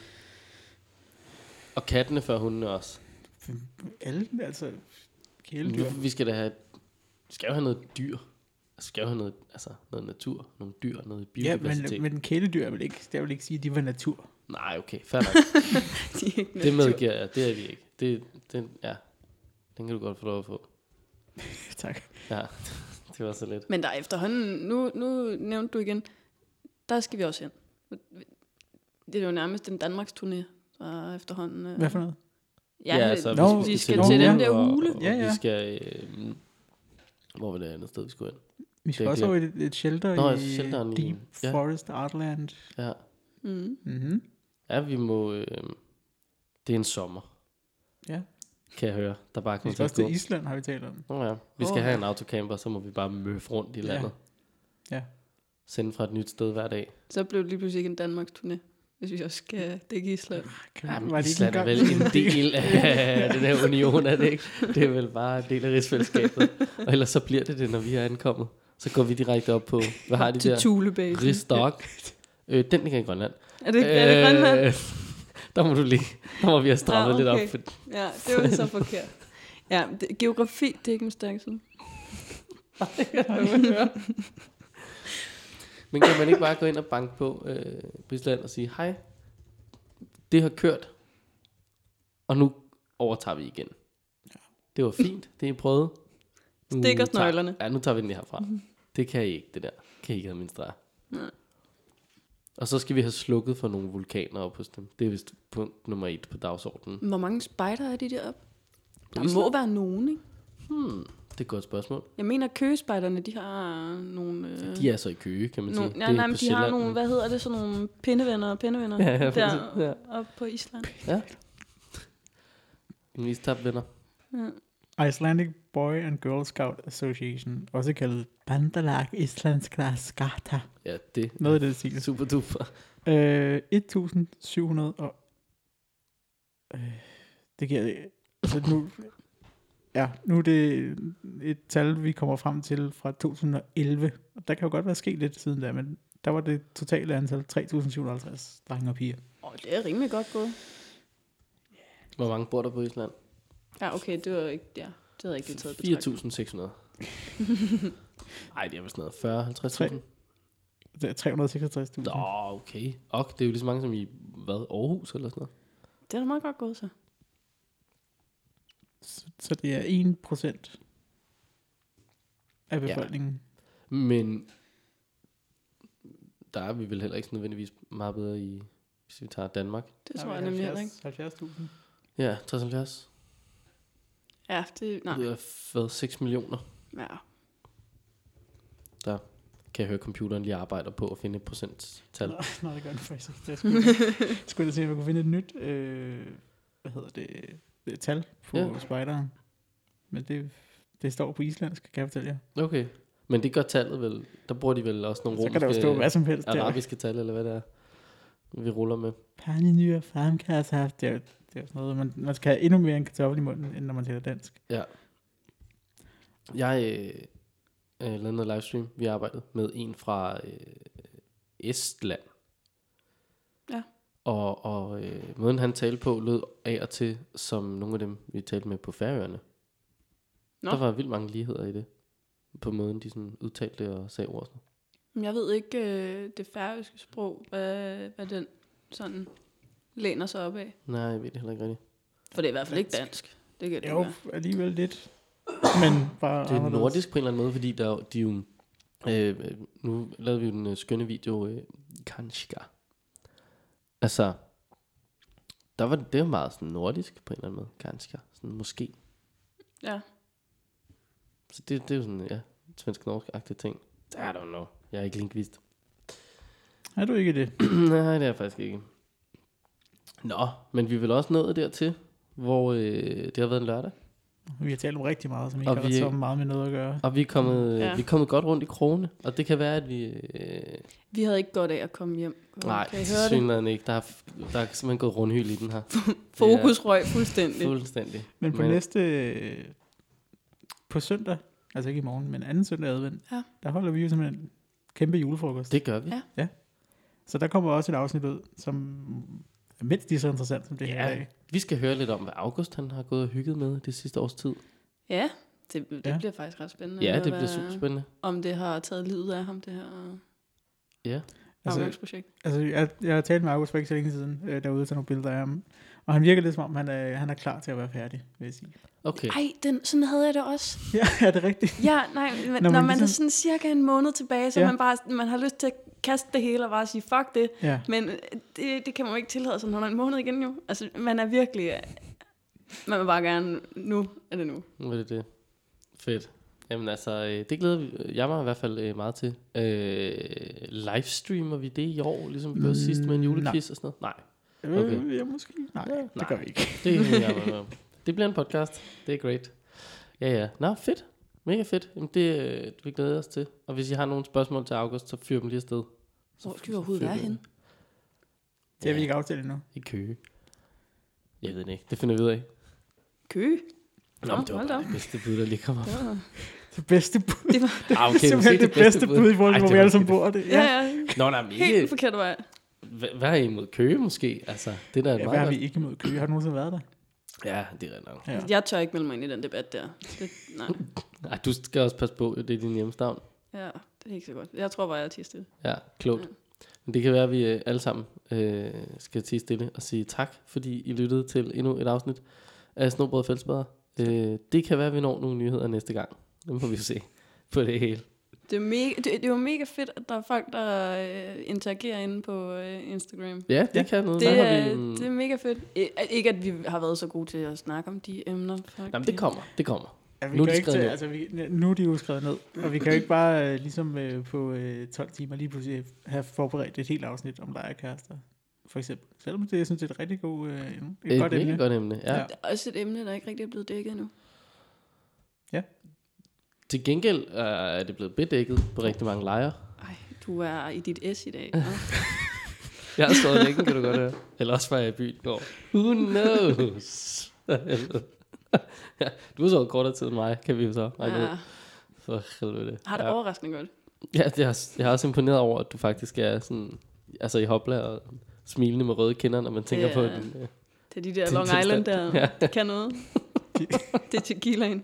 Og kattene før hundene også. Alle, altså, kæledyr. Vi, vi skal da have... Vi skal jo have noget dyr. Vi skal jo have noget, altså, noget natur, nogle dyr, noget Ja, biodiversitet. men, men kæledyr er vel ikke, jeg vil ikke sige, at de var natur. Nej, okay, fair nok. [LAUGHS] de er ikke det medgiver jeg, det er de ikke. Det, den, ja, den kan du godt få lov at få. [LAUGHS] tak. Ja, [LAUGHS] det var så lidt. Men der er efterhånden, nu, nu nævnte du igen, der skal vi også hen. Det er jo nærmest en Danmarks turné, der er efterhånden. øh, Hvad for noget? Ja, ja altså, Nå, vi, vi vi skal til til den der hule. Og, Ja, ja. Vi skal... Øh, hvor var det andet sted, vi skulle hen? Vi skal Det er også over i et, et shelter Nå, i shelteren i- Deep ja. Forest Artland. Ja, Mm. Mm-hmm. Ja vi må... Øh, det er en sommer, Ja. kan jeg høre. Der bare Vi kommer skal til også til. Island, har vi talt om. Nå ja, vi skal Åh, have ja. en autocamper, så må vi bare møffe rundt i Ja. landet. Ja. Sende fra et nyt sted hver dag. Så blev det lige pludselig ikke en Danmarks turné, hvis vi også skal dække Island. Kan, Jamen, var det ikke Island er vel en del af den her union, er det ikke? Det er vel bare en del af rigsfællesskabet. Og ellers så bliver det det, når vi er ankommet. Så går vi direkte op på, hvad har de Til der? Thule-basen. Rigsdok. Øh, den ligger i Grønland. Er det, er det Grønland? Øh, [LAUGHS] der må du lige, der må vi have strammet Ah, lidt op. okay. For, Ja, det var så [LAUGHS] forkert. Ja, det, geografi, det er ikke min stærke side. [LAUGHS] men kan man ikke bare gå ind og banke på øh, på Island og sige, hej, det har kørt, og nu overtager vi igen. Det var fint, det I prøvede. Nu Stik os nøglerne. Ja, nu tager vi den lige herfra. Det kan I ikke, det der. Kan I ikke administrere. Nej. Og så skal vi have slukket for nogle vulkaner op hos dem. Det er vist punkt nummer et på dagsordenen. Hvor mange spejder er de deroppe? Der Island? må være nogen, ikke? Hmm, det er et godt spørgsmål. Jeg mener, køgespejderne, de har nogle... Øh, De er så i Køge, kan man sige. nogle, ja, det nej, men de har Sjælland, nogle, men- hvad hedder det, sådan nogle pindevenner og pindevenner [LAUGHS] Ja, ja, der ja. oppe på Island. Ja. En istabt venner. Ja. Icelandic Boy and Girl Scout Association, også kaldet Bandalag Islandskra Skata. Ja, det Noget af det er stil. super duper. Øh, 1700 og... Øh, det giver... Altså nu... Ja, nu er det et tal, vi kommer frem til fra 2011. Og der kan jo godt være sket lidt siden da, men der var det totale antal 3.750 drenge og piger. Åh, det er rimelig godt gået. Hvor mange bor der på Island? Ja, okay, det var ikke... Ja, det havde jeg ikke lige taget i betragtning. 4.600. [LAUGHS] Ej, det er vel sådan noget 40-50.000. Det er 366.000. Nå, okay. Og det er jo lige så mange som i, hvad, Aarhus eller sådan noget? Det er da meget godt gået, så. Så, så det er 1 procent af befolkningen. Men der er vi vel heller ikke nødvendigvis meget bedre i, hvis vi tager Danmark. Det tror er jeg nemlig heller ikke. 70.000. Ja, 73. Ja, det... Nej. Ud af hvad, 6 millioner. Ja. kan kan jeg høre, computeren lige arbejder på at finde et procenttal. Nå, Nå, det gør den faktisk ikke. Det skulle, skulle jeg se, om jeg kunne finde et nyt, øh, hvad hedder det, det tal på Ja. spejderen. Men det, det står på islandsk, kan jeg fortælle jer. Okay. Men det gør tallet vel. Der bruger de vel også nogle Så kan der jo stå hvad som helst der. arabiske tal, eller hvad det er, vi ruller med. Paninyer farmkassaft, det er jo det er sådan noget, man, man skal have endnu mere en kartoffel i munden, end når man taler dansk. Jeg øh, øh, lavede noget livestream. Vi arbejdede med en fra øh, Estland. Ja. Og, og øh, måden han talte på lød af og til som nogle af dem, vi talte med på Færøerne. Nå. Der var vildt mange ligheder i det. På måden, de sådan udtalte og sagde ord. og Sådan. Men Jeg ved ikke øh, det færøske sprog, hvad, hvad den sådan læner sig op af. Nej, jeg ved det heller ikke rigtigt. For det er i hvert fald ikke dansk. Det kan det Jo, være. alligevel lidt. Men bare Det er anderledes. nordisk på en eller anden måde, fordi der, er- de er jo... Øh, nu lavede vi jo den øh, skønne video, øh, Kanskika. Altså, der var det, det var meget sådan nordisk på en eller anden måde, Kanskika. Sådan måske. Ja. Så det, det er jo sådan, ja, svensk-norsk-agtige ting. I don't know. Jeg er ikke lingvist. Er du ikke det? [CLEARS THROAT] Nej, det er jeg faktisk ikke. Nå, men vi vel også nået dertil, hvor øh, det har været en lørdag. Vi har talt om rigtig meget, som ikke Og har vi- så meget med noget at gøre. Og vi er kommet, Ja. ja. vi er kommet godt rundt i krone. Og det kan være, at vi... Øh, Vi havde ikke godt af at komme hjem. Nej, kan I høre det? synligheden ikke. Der er, der er simpelthen gået rundhyld i den her. Fokus røg fuldstændig. Fuldstændig. Men på Men- næste... På søndag, altså ikke i morgen, men anden søndag advent, Ja. der holder vi jo simpelthen en kæmpe julefrokost. Det gør vi. Ja. Så der kommer også et afsnit ud, som mindst lige så interessant som det her Ja. i dag. Vi skal høre lidt om, hvad August han har gået og hygget med det sidste års tid. Ja, det, det Ja. bliver faktisk ret spændende. Ja, det bliver hvad- super spændende. Om det har taget livet af ham, det her Ja. Altså, afgangsprojekt. altså jeg, jeg har talt med August for ikke så længe siden, øh, derude til nogle billeder af ham. Og han virker lidt som om, han er, han er klar til at være færdig, vil jeg sige. Okay. Ej, den, sådan havde jeg det også. [LAUGHS] Ja, er det rigtigt? Ja, nej, men, Når man når man ligesom- er sådan cirka en måned tilbage, så Ja. man bare man har lyst til at kaste det hele og bare sige, fuck det. Ja. Men øh, det, det kan man jo ikke tillade sig, når der er en måned igen jo. Altså, man er virkelig... øh, Man vil bare gerne... Nu er det nu. Nu er det det. Fedt. Jamen altså, øh, det glæder vi, jeg mig i hvert fald meget til. Øh, livestreamer vi det i år, ligesom vi gjorde Mm, sidst med en nej. julequiz og sådan noget? Nej, Okay. Øh, ja, måske. Nej, Ja, det nej. gør vi ikke. [LAUGHS] det, er med. det bliver en podcast. Det er great. Ja, ja. Nå, fedt. Mega fedt. Jamen, det, øh, det vi glæder os til. Og hvis I har nogle spørgsmål til August, så fyr dem lige afsted. Hvor skal vi overhovedet være henne? Det har vi ikke aftalt endnu. I Køge. Jeg ved det ikke. Det finder vi ud af. Køge? Nå, men det var bare op. det bedste bud, der lige kommer. Det var... Det bedste bud. Det var Ah, Okay, simpelthen det bedste bud i forhold til, hvor vi alle sammen bor. Det. ja, ja. Nå, nej, men Helt forkert vej. Hvad, er I imod Køge måske? Altså, det der er Ja, meget hvad har godt. vi ikke imod Køge? Har du nogensinde været der? Ja, det er ret nok. Ja. Jeg tør ikke melde mig ind i den debat der. Det, nej, [LAUGHS] Ej, du skal også passe på, det er din hjemstavn. ja, det er ikke så godt. Jeg tror bare, jeg er stille. Ja, klogt. Men det kan være, at vi øh, alle sammen øh, skal tige stille og sige tak, fordi I lyttede til endnu et afsnit af Snobrød og Fællesbader. Øh, det kan være, at vi når nogle nyheder næste gang. Det må vi se på det hele. Det er, mega, det, det er jo mega fedt, at der er folk, der øh, interagerer inde på øh, Instagram. Ja, det Ja, kan noget. Det er, vi, en- det er mega fedt. I- Ikke, at vi har været så gode til at snakke om de emner. Folk, Jamen, det kommer. Det kommer. Ja, vi Nu er de ikke ned. altså, vi, nu er de jo skrevet ned, og vi kan jo ikke bare øh, ligesom øh, på øh, 12 timer lige pludselig have forberedt et helt afsnit om lejerkærester, for eksempel. Selvom det, jeg synes, det er et rigtig god, øh, et Et godt emne. godt emne. Ja. Ja. ja. Det er også et emne, der ikke rigtig er blevet dækket endnu. Til gengæld øh, er det blevet bedækket på rigtig mange lejre. Ej, du er i dit S i dag. [LAUGHS] Nå. Jeg har stået længe, kan du godt høre. Eller også var jeg i byen i går. Who knows? [LAUGHS] ja, du har sovet kortere tid end mig, kan vi jo så regne ud. Ja, For helvede. har det ja. overraskende godt. Ja, det er, jeg er også imponeret over, at du faktisk er sådan, altså i hopla og smilende med røde kinder, når man tænker Det på den. Øh. Det er de der Long tilstand. Island der, [LAUGHS] Ja. det kan noget. det er tequilaen.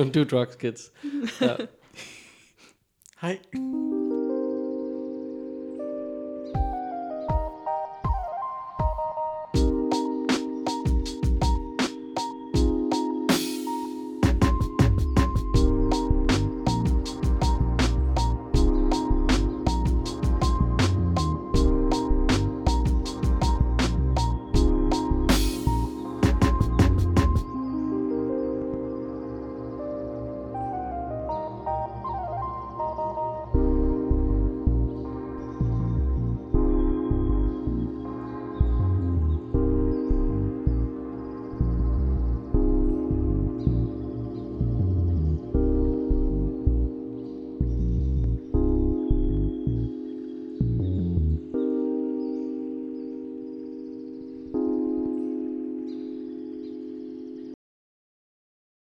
Don't do drugs, kids. [LAUGHS] Uh, ja. Hej.